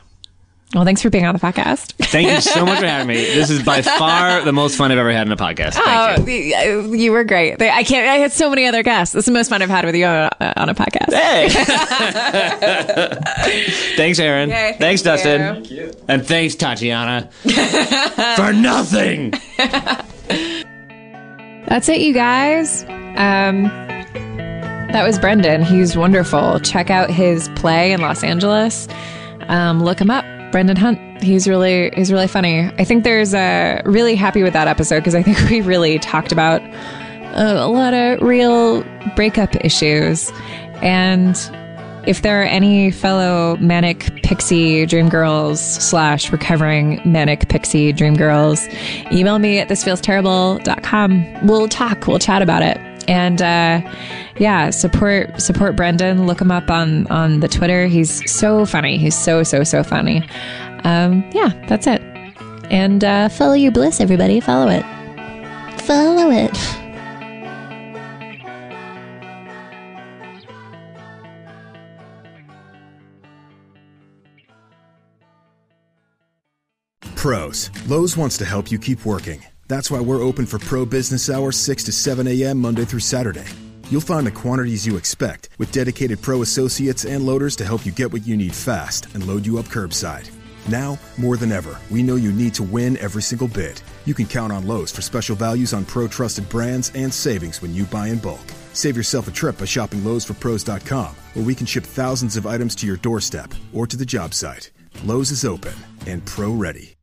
well thanks for being on the podcast
Thank you so much for having me. This is by *laughs* far the most fun I've ever had in a podcast. Thank
oh,
you.
you. you were great i can't i had so many other guests this is the most fun i've had with you on a, on a podcast
Hey. *laughs* *laughs* thanks, Erin.
Okay, thank
thanks,
you.
Dustin.
Thank
And thanks, Tatiana. for nothing.
that's it you guys um that was brendan he's wonderful check out his play in los angeles um, look him up brendan hunt he's really he's really funny. I think there's a really happy with that episode because i think *laughs* we really talked about a, a lot of real breakup issues. And if there are any fellow manic pixie dream girls slash recovering manic pixie dream girls email me at thisfeelsterrible.com we'll talk we'll chat about it and uh, yeah support support brendan. Look him up on on the twitter. He's so funny. He's so so so funny. Um, yeah that's it. And uh, follow your bliss everybody. Follow it. Follow it.
Pros. Lowe's wants to help you keep working. That's why we're open for pro business hours 6 to 7 a.m. Monday through Saturday. You'll find the quantities you expect with dedicated pro associates and loaders to help you get what you need fast and load you up curbside. Now, more than ever, we know you need to win every single bid. You can count on Lowe's for special values on pro trusted brands and savings when you buy in bulk. Save yourself a trip by shopping Lowe'sForPros.com, where we can ship thousands of items to your doorstep or to the job site. Lowe's is open and pro ready.